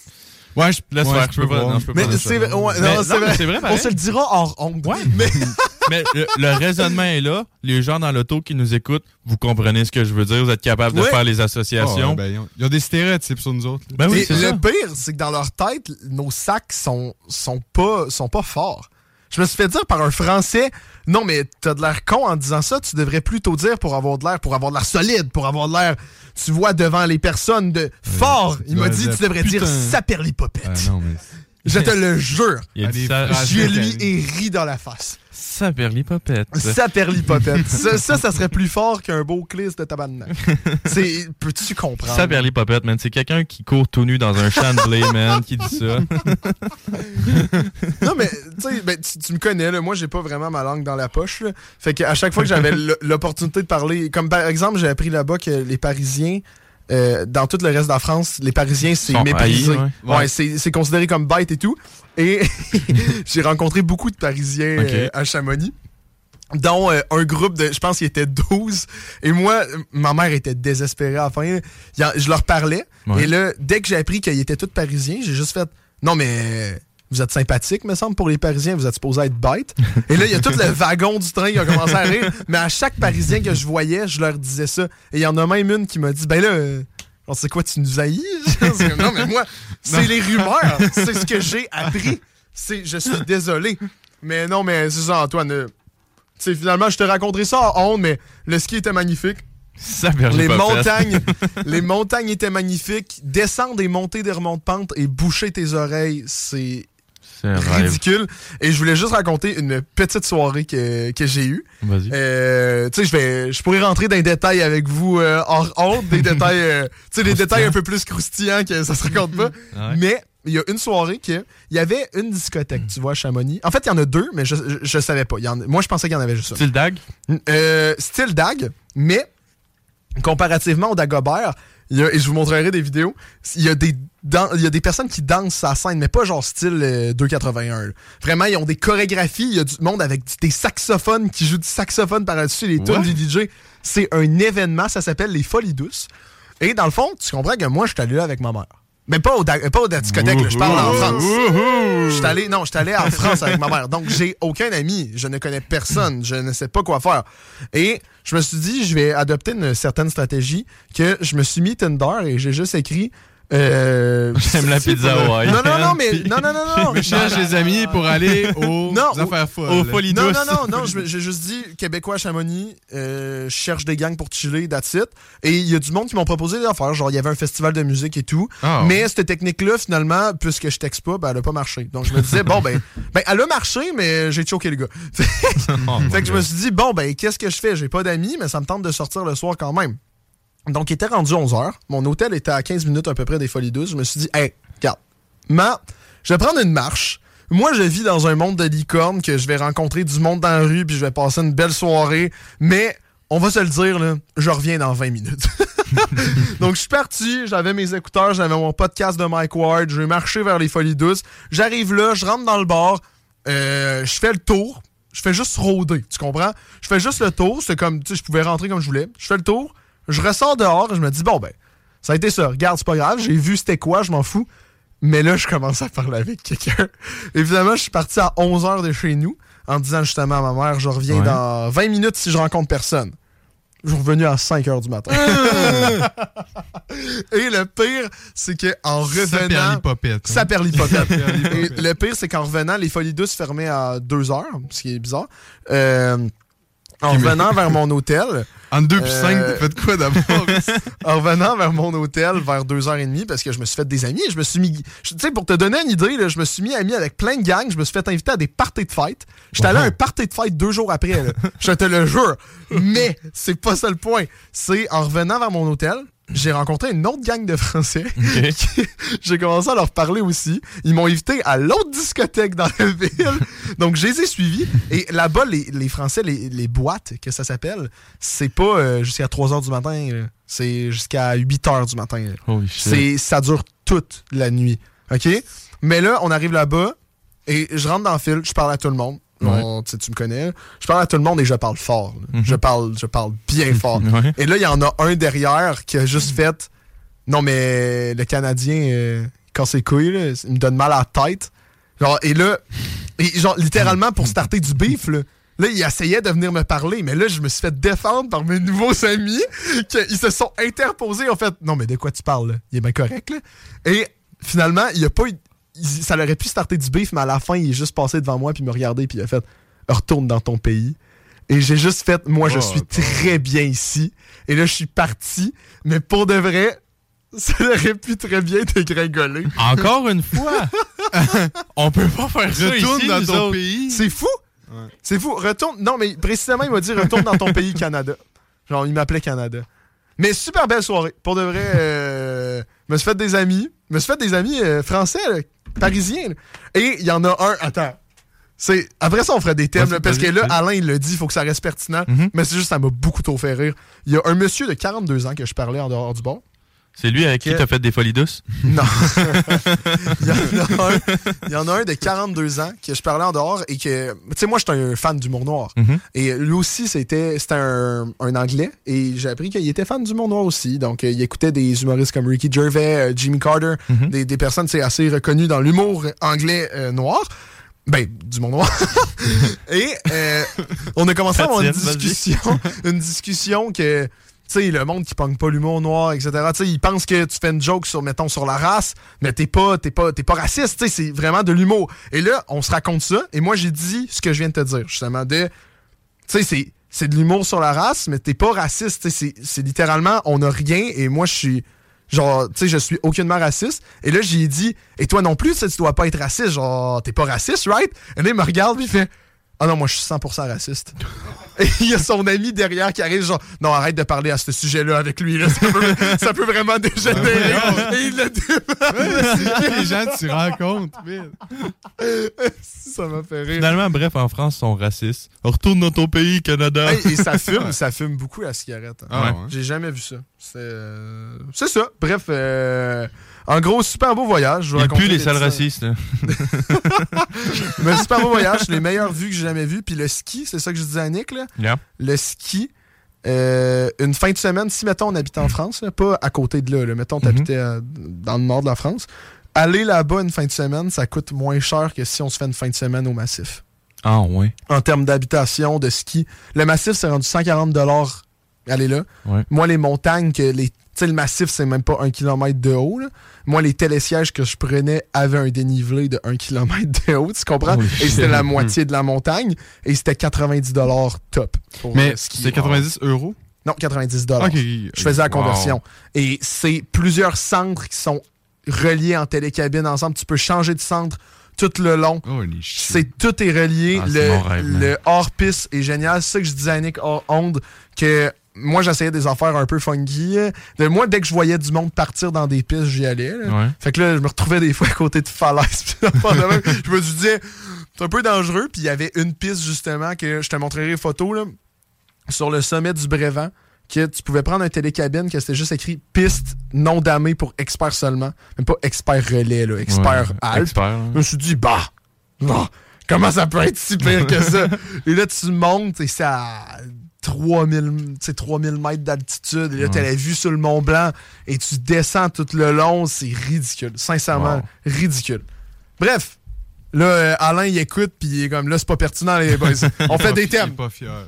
Ouais, je Laisse ouais, faire, je peux pas. Non, je peux Mais c'est ça. vrai, ouais, Mais- non, c'est vrai. c'est vrai, On se le dira hors honte. Ouais. Mais Mais le, le raisonnement est là. Les gens dans l'auto qui nous écoutent, vous comprenez ce que je veux dire. Vous êtes capables de faire les Oh, associations. ben, ils ont- ils ont des stéréotypes sur nous autres. Ben oui, Et c'est le ça. pire, c'est que dans leur tête, nos sacs sont, sont, pas, sont pas forts. Je me suis fait dire par un Français, non, mais t'as de l'air con en disant ça, tu devrais plutôt dire pour avoir de l'air, pour avoir de l'air solide, pour avoir de l'air, tu vois, devant les personnes de fort. Il m'a dit, tu devrais dire saperlipopette. Je te le jure. Je lui ai ri dans la face. Ça perlipopette. Saperlipopette. ça, ça, ça serait plus fort qu'un beau cliss de tabarnak. C'est, peux-tu comprendre? Ça perlipopette, man. C'est quelqu'un qui court tout nu dans un champ de blé, man, qui dit ça. Non, mais tu sais, ben, tu, tu me connais, là, moi, j'ai pas vraiment ma langue dans la poche. là. Fait qu'à chaque fois que j'avais l'opportunité de parler, comme par exemple, j'ai appris là-bas que les Parisiens, euh, dans tout le reste de la France, les Parisiens, c'est méprisé. haïs, ouais. Ouais, c'est considéré comme bête et tout. Et j'ai rencontré beaucoup de Parisiens euh, à Chamonix dont euh, un groupe de, je pense qu'il était 12. Et moi, ma mère était désespérée à la fin. Il y a- Je leur parlais. Ouais. Et là, dès que j'ai appris qu'ils étaient tous parisiens, j'ai juste fait, non mais vous êtes sympathique, me semble, pour les Parisiens, vous êtes supposé être bête. Et là, il y a tout le wagon du train qui a commencé à rire. Mais à chaque Parisien que je voyais, je leur disais ça. Et il y en a même une qui m'a dit, ben là, on sait quoi, tu nous haïs? C'est non, mais moi, c'est les rumeurs. C'est ce que j'ai appris. C'est, je suis désolé. Mais non, mais c'est ça, Antoine. euh, tu sais, finalement, je te raconterai ça en honte, mais le ski était magnifique. Ça Les montagnes, les montagnes étaient magnifiques. Descendre et monter des remontes pentes et boucher tes oreilles, c'est C'est. Ridicule. Et je voulais juste raconter une petite soirée que, que j'ai eue. Vas-y. Euh, tu sais, je vais, je pourrais rentrer dans les détails avec vous euh, hors honte, des détails, euh, tu sais, des détails un peu plus croustillants que ça se raconte pas. Ah ouais? Mais il y a une soirée que il y avait une discothèque, tu vois, à Chamonix. En fait, il y en a deux, mais je, je, je savais pas. Y en- moi, je pensais qu'il y en avait juste une. Style dag? Euh, style Dag, mais comparativement au Dagobert, il y a- et je vous montrerai des vidéos, il y a des, dan- il y a des personnes qui dansent sa scène, mais pas genre style euh, 281. là. Vraiment, ils ont des chorégraphies, il y a du monde avec des saxophones qui jouent du saxophone par-dessus les tunes du DJ. C'est un événement, ça s'appelle les Folies Douces. Et dans le fond, tu comprends que moi, je suis allé là avec ma mère. Mais pas au, pas au discothèque, là, je parle en France. Je suis allé, non, je suis allé en France avec ma mère. Donc, j'ai aucun ami. Je ne connais personne. Je ne sais pas quoi faire. Et je me suis dit, je vais adopter une certaine stratégie que je me suis mis Tinder et j'ai juste écrit. Euh, J'aime la pizza pour- Hawaii. Non, non, non, mais. Non, non, non, non. Je cherche des amis pour aller aux Non, affaires folles. aux folies Non, non, non, non, je- j'ai juste dit Québécois à Chamonix, euh, je cherche des gangs pour chiller, that's it. Et il y a du monde qui m'ont proposé des affaires, genre il y avait un festival de musique et tout. Ah, mais cette technique-là, finalement, puisque je texte pas, ben, elle a pas marché. Donc je me disais, bon, ben, ben, elle a marché, mais j'ai choqué le gars. Oh, fait que je me suis dit, bon, ben, qu'est-ce que je fais? J'ai pas d'amis, mais ça me tente de sortir le soir quand même. Donc, il était rendu 11h. Mon hôtel était à 15 minutes à peu près des Folies douces. Je me suis dit, hey, regarde, ma, je vais prendre une marche. Moi, je vis dans un monde de licorne que je vais rencontrer du monde dans la rue puis je vais passer une belle soirée. Mais, on va se le dire, là, je reviens dans 20 minutes. Donc, je suis parti, j'avais mes écouteurs, j'avais mon podcast de Mike Ward, je vais marcher vers les Folies Douces. J'arrive là, je rentre dans le bar, euh, je fais le tour, je fais juste rôder, tu comprends? Je fais juste le tour, c'est comme, tu sais, je pouvais rentrer comme je voulais. Je fais le tour, je ressors dehors et je me dis, bon, ben, ça a été ça. Regarde, c'est pas grave, j'ai vu c'était quoi, je m'en fous. Mais là, je commence à parler avec quelqu'un. Évidemment, je suis parti à 11h de chez nous en disant justement à ma mère, je reviens Ouais. dans 20 minutes si je rencontre personne. Je suis revenu à 5h du matin. Et le pire, c'est que en revenant. Saperlipopette, hein. Saperlipopette. Saperlipopette. Et le pire, c'est qu'en revenant, les folies douces fermaient à 2h, ce qui est bizarre. Euh, en revenant vers mon hôtel. Entre deux puis cinq, t'as fait quoi d'abord? en revenant vers mon hôtel vers 2h30 parce que je me suis fait des amis. Je me suis mis. Tu sais, pour te donner une idée, là, je me suis mis ami avec plein de gangs. Je me suis fait inviter à des parties de fête. J'étais allé à un party de fête deux jours après. là. Je te le jure. Mais c'est pas ça le point. C'est en revenant vers mon hôtel. J'ai rencontré une autre gang de Français. J'ai commencé à leur parler aussi. Ils m'ont invité à l'autre discothèque dans la ville. Donc, je les ai suivis. Et là-bas, les, les Français, les, les boîtes, que ça s'appelle, c'est pas euh, jusqu'à 3 h du matin. C'est jusqu'à 8 h du matin. C'est, ça dure toute la nuit. OK? Mais là, on arrive là-bas et je rentre dans le fil, je parle à tout le monde. On- tu sais, tu me connais. Je parle à tout le monde et je parle fort. là. Je parle, je parle bien fort. Ouais. Et là, il y en a un derrière qui a juste fait Non, mais le Canadien, euh, quand c'est couilles, là, il me donne mal à la tête. Genre, et là, et genre, littéralement, pour starter du beef, là, là, il essayait de venir me parler, mais là, je me suis fait défendre par mes nouveaux amis, qu'ils se sont interposés, en fait. Non, mais de quoi tu parles, là? Il est bien correct, là. Et finalement, il a pas eu. Ça aurait pu starter du beef, mais à la fin, il est juste passé devant moi, puis il m'a regardé, puis il a fait Retourne dans ton pays. Et j'ai juste fait Moi, je Oh, suis très bien ici. Et là, je suis parti, mais pour de vrai, ça aurait pu très bien dégringoler. Encore une fois, on peut pas faire ça Retourne ici, dans nous ton autres. pays. C'est fou. C'est fou. Retourne. Non, mais précisément, il m'a dit retourne dans ton pays, Canada. Genre, il m'appelait Canada. Mais super belle soirée. Pour de vrai, euh, me suis fait des amis. Me suis fait des amis euh, français, là, parisiens. là. Et il y en a un. Attends. C'est, après ça, on ferait des thèmes, là, parce que là. Alain, il l'a dit, il faut que ça reste pertinent. Mais c'est juste, ça m'a beaucoup trop fait rire. Il y a un monsieur de 42 ans que je parlais en dehors du bar. C'est lui avec qui Que- t'as fait des folies douces? Non. il, y en a un, il y en a un de 42 ans que je parlais en dehors et que, tu sais, moi, j'étais un fan d'humour noir. Mhm. Et lui aussi, c'était c'était un, un Anglais. Et j'ai appris qu'il était fan d'humour noir aussi. Donc, euh, il écoutait des humoristes comme Ricky Gervais, euh, Jimmy Carter, Mhm. des, des personnes c'est assez reconnues dans l'humour anglais euh, noir. Ben, du monde noir. et euh, on a commencé à avoir une discussion, une discussion que, sais, le monde qui pogne pas l'humour noir, etc. Tu sais, ils pensent que tu fais une joke sur, mettons, sur la race, mais t'es pas, t'es pas, t'es pas raciste, tu sais, c'est vraiment de l'humour. Et là, on se raconte ça, et moi, j'ai dit ce que je viens de te dire, justement, de, tu sais, c'est, c'est de l'humour sur la race, mais t'es pas raciste, c'est, c'est littéralement, on a rien, et moi, je suis, genre, tu sais, je suis aucunement raciste. Et là, j'ai dit, et toi non plus, tu dois pas être raciste, genre, t'es pas raciste, right? Et là, il me regarde, il fait, ah non, moi, je suis 100% raciste. Et il y a son ami derrière qui arrive, genre, non, arrête de parler à ce sujet-là avec lui, là, ça, peut, ça peut vraiment dégénérer. Et il le dit. Les gens, tu rencontres, vite. Ça m'a fait rire. Finalement, bref, en France, ils sont racistes. Retourne dans ton pays, Canada. Et ça fume, ça fume beaucoup la cigarette. hein. Ah ouais? J'ai jamais vu ça. C'est euh, c'est ça. Bref, euh, en gros, super beau voyage. Je vous Il pue les sales racistes. Mais super beau voyage, les meilleures vues que j'ai jamais vues. Puis le ski, c'est ça que je disais à Nick. Là. Yeah. Le ski, euh, une fin de semaine, si mettons on habite en France, là, pas à côté de là, là, mettons tu habitais euh, dans le nord de la France, aller là-bas une fin de semaine, ça coûte moins cher que si on se fait une fin de semaine au massif. Ah, ouais. En termes d'habitation, de ski. Le massif, c'est rendu 140 aller là. Ouais. Moi, les montagnes, que les. Tu sais, le massif, c'est même pas un kilomètre de haut. là. Moi, les télésièges que je prenais avaient un dénivelé de 1 km de haut, tu comprends? Et c'était la moitié de la montagne. Et c'était 90 top. pour Mais c'est 90 euros? Non, 90 Ok. Je faisais la Wow. conversion. Et c'est plusieurs centres qui sont reliés en télécabine ensemble. Tu peux changer de centre tout le long. C'est tout est relié. Ah, le hors-piste est génial. C'est ça que je disais à Nick hors onde que moi, j'essayais des affaires un peu funky. De, moi, dès que je voyais du monde partir dans des pistes, j'y allais. Ouais. Fait que là, je me retrouvais des fois à côté de falaises. je me disais, c'est un peu dangereux. Puis il y avait une piste, justement, que je te montrerai les photos, là, sur le sommet du Brévent, que tu pouvais prendre un télécabine, que c'était juste écrit piste non damée pour expert seulement. Même pas expert relais, là, expert Ouais, Alpes. expert, hein. Je me suis dit, bah, bah, comment ça peut être si pire que ça? et là, tu montes et à 3000, tu sais, 3000 mètres d'altitude. Et là, tu as la vue sur le Mont Blanc et tu descends tout le long. C'est ridicule. Sincèrement, Wow. ridicule. Bref, là, euh, Alain, il écoute, puis il est comme, là, c'est pas pertinent, les boys. On fait des thèmes. pas fier.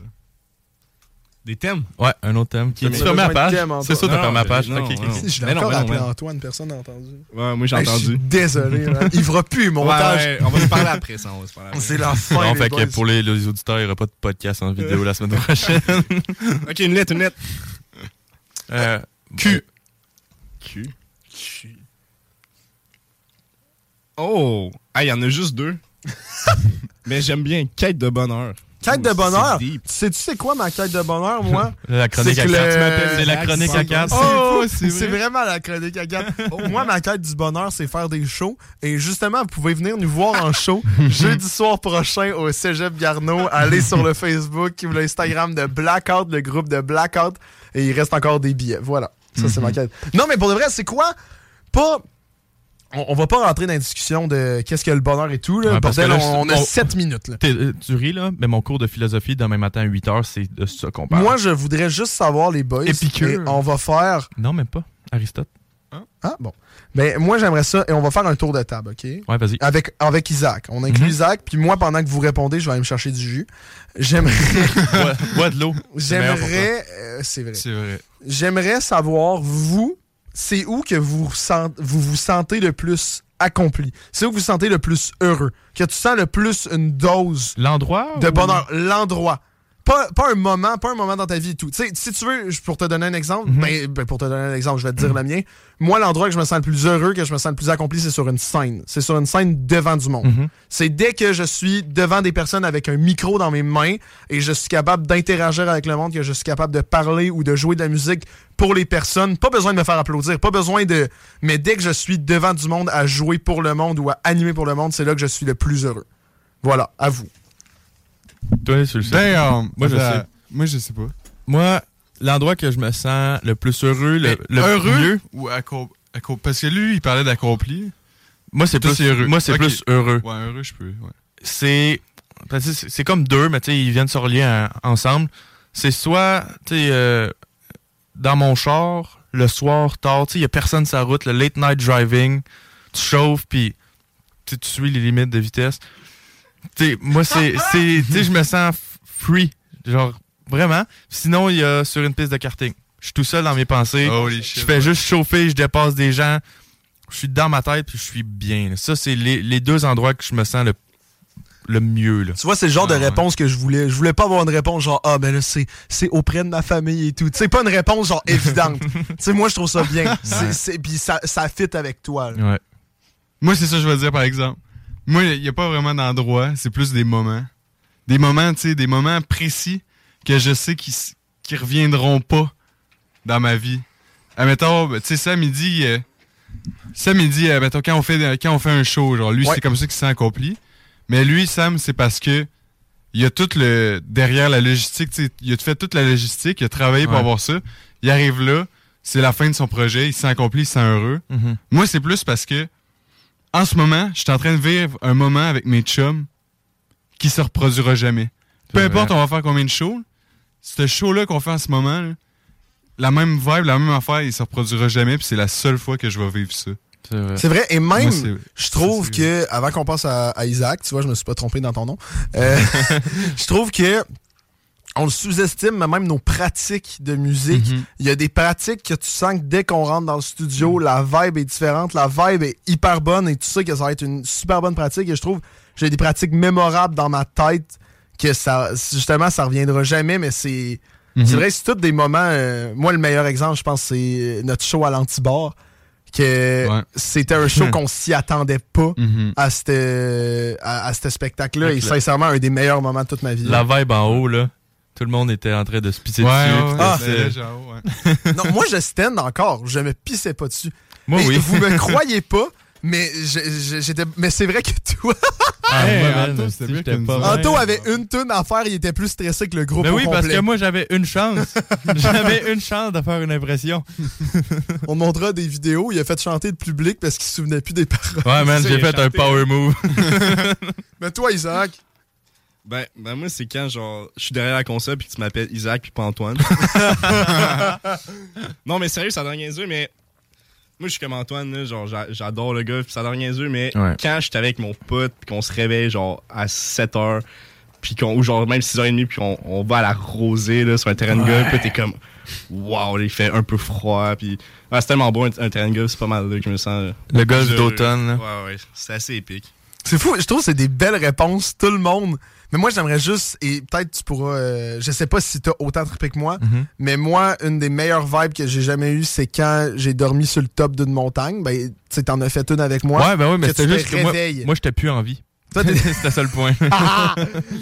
Des thèmes? Ouais, un autre thème. Qui t'as fermé de page? C'est ça, t'as fermé la page. non, Ok, ok, non. Je l'ai encore appelé. Antoine, personne n'a entendu. Ouais, moi j'ai Hey, je suis entendu. désolé, man. il fera plus le montage. Ouais, ouais, on va se parler après ça. On va se parler après. C'est la fin. Non, les fait que pour les, les auditeurs, il n'y aura pas de podcast en vidéo la semaine prochaine. ok, une lettre, une lettre. Euh, Q. Q. Oh! Ah, il y en a juste deux. Mais j'aime bien Quête de bonheur. Quête de bonheur. sais-tu c'est quoi ma quête de bonheur, moi? La chronique à que quatre. le- Tu m'appelles- c'est la chronique à quatre. Oh, C'est c'est vrai. vraiment la chronique à quatre. Oh, moi, ma quête du bonheur, c'est faire des shows. Et justement, vous pouvez venir nous voir en show jeudi soir prochain au Cégep Garneau. Allez sur le Facebook ou l'Instagram de Blackout, le groupe de Blackout. Et il reste encore des billets. Voilà. Ça, c'est ma quête. Non, mais pour de vrai, c'est quoi? Pas... On, on va pas rentrer dans la discussion de qu'est-ce que le bonheur et tout. Là. Ouais, parce que Bordel, là, on, on a on- 7 minutes. Là. T'es- euh, Tu ris, là, mais mon cours de philosophie demain matin à 8h, c'est de ça qu'on parle. Moi, je voudrais juste savoir, les boys. Épicure. on va faire. Non, même pas. Aristote. Ah, bon. Ben, moi, j'aimerais ça. Et on va faire un tour de table, OK? Ouais, vas-y. Avec, avec Isaac. On inclut Mhm. Isaac. Puis moi, pendant que vous répondez, je vais aller me chercher du jus. J'aimerais. Bois- de l'eau. J'aimerais. euh, c'est vrai. C'est vrai. J'aimerais savoir, vous, c'est où que vous, sent- vous vous sentez le plus accompli? C'est où que vous vous sentez le plus heureux? Que tu sens le plus une dose L'endroit de ou- bonheur? L'endroit. Pas, pas un moment, pas un moment dans ta vie et tout. Tu sais, si tu veux, pour te donner un exemple, Mhm. ben, ben, pour te donner un exemple, je vais te dire le mien. Moi, l'endroit que je me sens le plus heureux, que je me sens le plus accompli, c'est sur une scène. C'est sur une scène devant du monde. Mhm. C'est dès que je suis devant des personnes avec un micro dans mes mains et je suis capable d'interagir avec le monde, que je suis capable de parler ou de jouer de la musique pour les personnes. Pas besoin de me faire applaudir, pas besoin de. Mais dès que je suis devant du monde à jouer pour le monde ou à animer pour le monde, c'est là que je suis le plus heureux. Voilà, à vous. Toi, tu le sais. Damn! Moi, je sais. Moi, je sais pas. Moi, l'endroit que je me sens le plus heureux, le, le heureux mieux, ou accom- accom- Parce que lui, il parlait d'accompli. moi, c'est plus heureux. Moi, c'est plus heureux. Ouais, heureux, je peux. Ouais. c'est c'est comme deux, mais tu sais, ils viennent se relier en- ensemble. C'est soit, euh, dans mon char, le soir, tard, tu sais, il y a personne sur la route, le late night driving, tu chauffes, puis tu suis les limites de vitesse. Moi, c'est, c'est, je me sens free, genre, vraiment. Sinon, il y a sur une piste de karting. Je suis tout seul dans mes pensées. Je fais ouais. juste chauffer, je dépasse des gens. Je suis dans ma tête, puis je suis bien. Ça, c'est les, les deux endroits que je me sens le, le mieux. Là. Tu vois, c'est le genre de réponse que je voulais. Je voulais pas avoir une réponse genre Ah, ben là, c'est, c'est auprès de ma famille et tout. Sais, pas une réponse genre évidente. tu sais, moi, je trouve ça bien. C'est, c'est- puis ça, ça fit avec toi. Ouais. Moi, c'est ça que je veux dire, par exemple. Moi, il n'y a pas vraiment d'endroit, c'est plus des moments. Des moments, tu sais, des moments précis que je sais qui qui reviendront pas dans ma vie. Admettons, ben, tu sais, Sam, il dit... euh, Sam, il dit, euh, mettons, quand on, fait, quand on fait un show, genre, lui, Ouais. c'est comme ça qu'il s'est accompli. Mais lui, Sam, c'est parce que il a tout le... Derrière la logistique, tu sais, il a fait toute la logistique, il a travaillé pour avoir ça. Il arrive là, c'est la fin de son projet, il s'est accompli, il se sent heureux. Mhm. Moi, c'est plus parce que en ce moment, je suis en train de vivre un moment avec mes chums qui se reproduira jamais. Peu importe, on va faire combien de shows. Ce show-là qu'on fait en ce moment, là, la même vibe, la même affaire, il se reproduira jamais, puis c'est la seule fois que je vais vivre ça. C'est vrai. Et même, Moi, je trouve que, avant qu'on passe à, à Isaac, tu vois, je me suis pas trompé dans ton nom, euh, je trouve que on le sous-estime, mais même nos pratiques de musique. Mhm. Il y a des pratiques que tu sens que dès qu'on rentre dans le studio, la vibe est différente, la vibe est hyper bonne et tu sais que ça va être une super bonne pratique. Et je trouve j'ai des pratiques mémorables dans ma tête que ça, justement, ça reviendra jamais, mais c'est. Mhm. C'est vrai, c'est tous des moments. euh, moi, le meilleur exemple, je pense, c'est notre show à l'Antibar. Que Ouais. c'était un show qu'on s'y attendait pas Mhm. à ce à, spectacle-là. Et sincèrement, un des meilleurs moments de toute ma vie. La vibe en haut, là. Tout le monde était en train de se pisser Ouais, dessus. ouais, Ah. ouais, non, moi, je stand encore. Je me pissais pas dessus. Moi, Mais oui. Vous me croyez pas, mais je- je- j'étais. Mais c'est vrai que toi. Ah, Hey, ouais, Anto, que pas. Anto avait une tonne à faire, il était plus stressé que le groupe Ben au oui, parce complet. que moi, j'avais une chance. j'avais une chance de faire une impression. On montrera des vidéos, il a fait chanter le public parce qu'il se souvenait plus des paroles. Ouais, man, j'ai fait un power hein. move. Mais toi, Isaac, Ben, ben moi, c'est quand, genre, je suis derrière la console puis que tu m'appelles Isaac puis pas Antoine. non, mais sérieux, ça a l'air niaiseux, mais moi, je suis comme Antoine, là, genre, j'a- j'adore le gars puis ça a l'air niaiseux, mais Ouais. quand j'étais avec mon pote puis qu'on se réveille, genre, à 7 h puis qu'on, ou genre, même 6h30 puis on, on va à la rosée, là, sur un terrain de golf, puis t'es comme, waouh, il fait un peu froid, puis ouais, c'est tellement beau un, un terrain de golf, c'est pas mal, là, que je me sens. Le golf d'automne, là. Ouais, ouais, c'est assez épique. c'est fou, je trouve que c'est des belles réponses, tout le monde. Mais moi, j'aimerais juste, et peut-être tu pourras, euh, je sais pas si t'as autant trippé que moi, Mhm. mais moi, une des meilleures vibes que j'ai jamais eues, c'est quand j'ai dormi sur le top d'une montagne. Ben, tu sais, t'en as fait une avec moi. ouais, ben oui, mais c'était te juste que moi, moi j'étais plus en vie. T'es- c'était ça le point. Ah!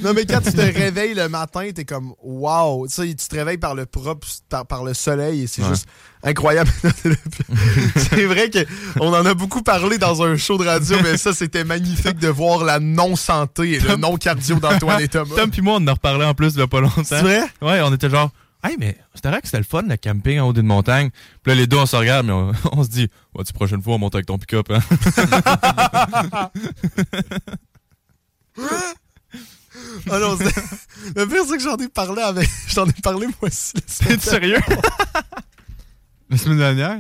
non, mais quand tu te réveilles le matin, t'es comme wow. Tu sais, tu te réveilles par le propre, par, par le soleil et c'est Ouais. juste incroyable. c'est vrai qu'on en a beaucoup parlé dans un show de radio, mais ça, c'était magnifique de voir la non-santé et le non-cardio d'Antoine et Thomas. Tom puis moi, on en reparlait en plus il y a pas longtemps. C'est vrai? Ouais, on était genre, hey, mais c'était vrai que c'était le fun, le camping en haut d'une montagne. Puis là, les deux, on se regarde, mais on, on se dit, ouais, tu prochaine fois, on monte avec ton pick-up. Hein? Ah non, le pire, c'est que j'en ai parlé avec. J'en ai parlé moi aussi. T'es sérieux? La semaine dernière?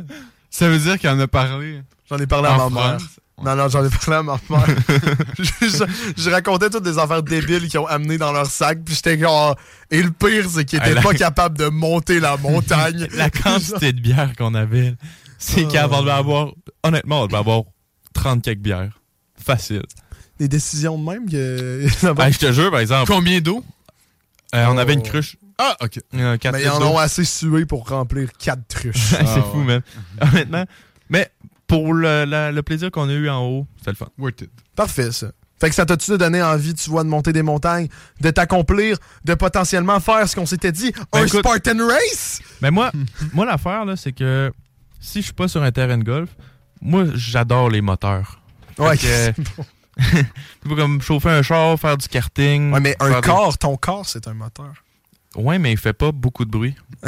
Ça veut dire qu'il en a parlé. J'en ai parlé à ma mère. Non, non, j'en ai parlé à ma mère. je, je- je racontais toutes des affaires débiles qu'ils ont amenées dans leur sac, puis j'étais genre. Et le pire, c'est qu'ils étaient Hey, la- pas capables de monter la montagne. La quantité de bière qu'on avait, c'est Oh. qu'on devait avoir, honnêtement, on devait avoir 30 quelques bières. Facile. Des décisions de même que. Hey, je te jure, par exemple. Combien d'eau? Euh, on avait une Oh. cruche. Ah, ok. Euh, quatre Mais ils en ont assez sué pour remplir quatre truches. c'est Ah, fou, ouais. man. Honnêtement. Mais pour le, la- le plaisir qu'on a eu en haut, c'était le fun. Worth it. Parfait, ça. Fait que ça t'a-tu donné envie, tu vois, de monter des montagnes, de t'accomplir, de potentiellement faire ce qu'on s'était dit, Ben, un écoute- Spartan Race? Mais moi, moi l'affaire, là, c'est que si je suis pas sur un terrain de golf, moi, j'adore les moteurs. Ouais, Fait que- C'est pas comme chauffer un char, faire du karting. Ouais, mais un des- corps, ton corps, c'est un moteur. Ouais, mais il fait pas beaucoup de bruit.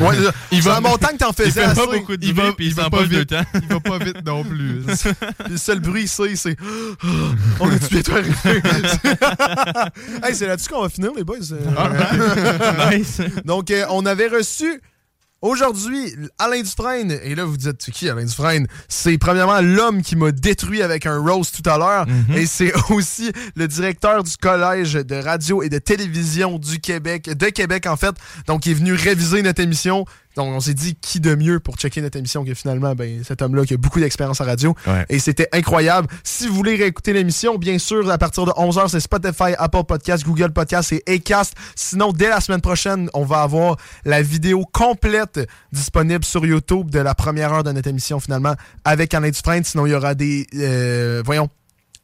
Ouais, Il va- la montagne, t'en Il faisais fait pas assez. beaucoup de Il bruit, va- puis il il va pas vite. temps. Il va pas vite non plus. Le seul bruit ici, c'est. On est-tu bientôt arrivé? hey, c'est là-dessus qu'on va finir, les boys. Euh, Nice. Donc, euh, on avait reçu aujourd'hui Alain Dufresne. Et là, vous dites, c'est qui Alain Dufresne? C'est premièrement l'homme qui m'a détruit avec un rose tout à l'heure. Mhm. Et c'est aussi le directeur du Collège de radio et de télévision du Québec, de Québec en fait. Donc, il est venu réviser notre émission. Donc, on s'est dit qui de mieux pour checker notre émission que finalement, ben, cet homme-là qui a beaucoup d'expérience en radio. Ouais. Et c'était incroyable. Si vous voulez réécouter l'émission, bien sûr, à partir de 11h, c'est Spotify, Apple Podcast, Google Podcast et Acast. Sinon, dès la semaine prochaine, on va avoir la vidéo complète disponible sur YouTube de la première heure de notre émission, finalement, avec Alain Dufresne. Sinon, il y aura des... euh, voyons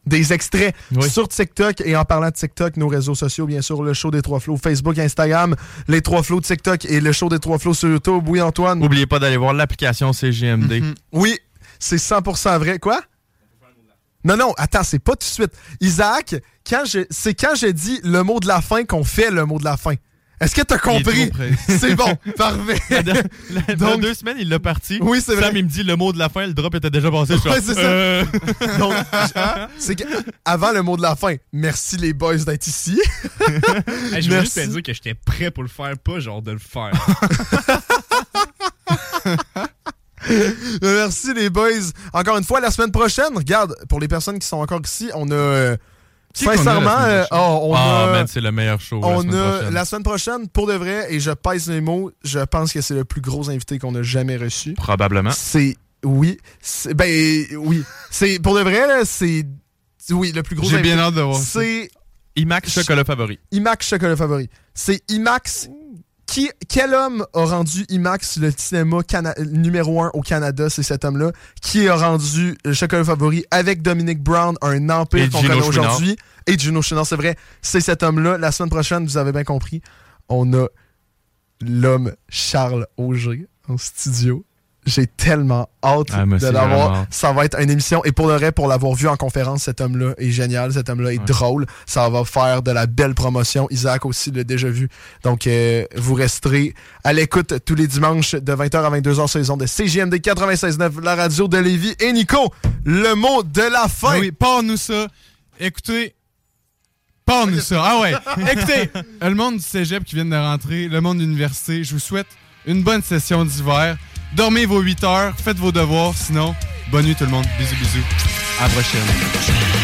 des extraits Oui. sur TikTok et en parlant de TikTok, nos réseaux sociaux, bien sûr, le show des trois flots, Facebook, Instagram, les trois flots de TikTok et le show des trois flots sur YouTube. Oui, Antoine? Oubliez pas d'aller voir l'application CGMD. Oui, c'est 100% vrai. Quoi? Non, non, attends, c'est pas tout de suite. Isaac, quand je, c'est quand je dis le mot de la fin qu'on fait le mot de la fin. Est-ce que t'as compris? C'est bon, parfait. Dans Donc- deux semaines, il l'a parti. Oui, c'est vrai. Sam, il me dit le mot de la fin, le drop était déjà passé. Ouais, c'est ça. euh, Donc, c'est avant le mot de la fin, merci les boys d'être ici. Hey, je veux juste te dire que j'étais prêt pour le faire, pas genre de le faire. Merci les boys. Encore une fois, la semaine prochaine, regarde, pour les personnes qui sont encore ici, on a. a sincèrement, euh, oh, on Ah, a. c'est le meilleur show. la On semaine a prochaine. la semaine prochaine, pour de vrai, et je pèse mes mots, je pense que c'est le plus gros invité qu'on a jamais reçu. Probablement. C'est. Oui. Ben, oui. C'est. Pour de vrai, c'est. Oui, le plus gros J'ai invité. bien hâte de voir. C'est IMAX chocolat favori. IMAX chocolat favori. C'est IMAX. Qui, quel homme a rendu IMAX le cinéma cana- numéro un au Canada? C'est cet homme-là? Qui a rendu le chocolat favori avec Dominic Brown, un empire qu'on connaît aujourd'hui? Et Gino Chouinard, c'est vrai. C'est cet homme-là. La semaine prochaine, vous avez bien compris. on a l'homme Charles Auger en studio. J'ai tellement hâte Ah, de l'avoir. Ça va être une émission. Et pour le reste, pour l'avoir vu en conférence, cet homme-là est génial. Cet homme-là est drôle. Ça va faire de la belle promotion. Isaac aussi l'a déjà vu. Donc, euh, vous resterez à l'écoute tous les dimanches de 20h à 22h sur les ondes de CGMD 96.9, la radio de Lévis. Et Nico, le mot de la fin. Ah oui, parle-nous ça. Écoutez. Parle-nous ça. Ah ouais. Écoutez, le monde du cégep qui vient de rentrer, le monde de l'université, je vous souhaite une bonne session d'hiver. Dormez vos 8 heures, faites vos devoirs, sinon, bonne nuit tout le monde. Bisous, bisous. À prochaine.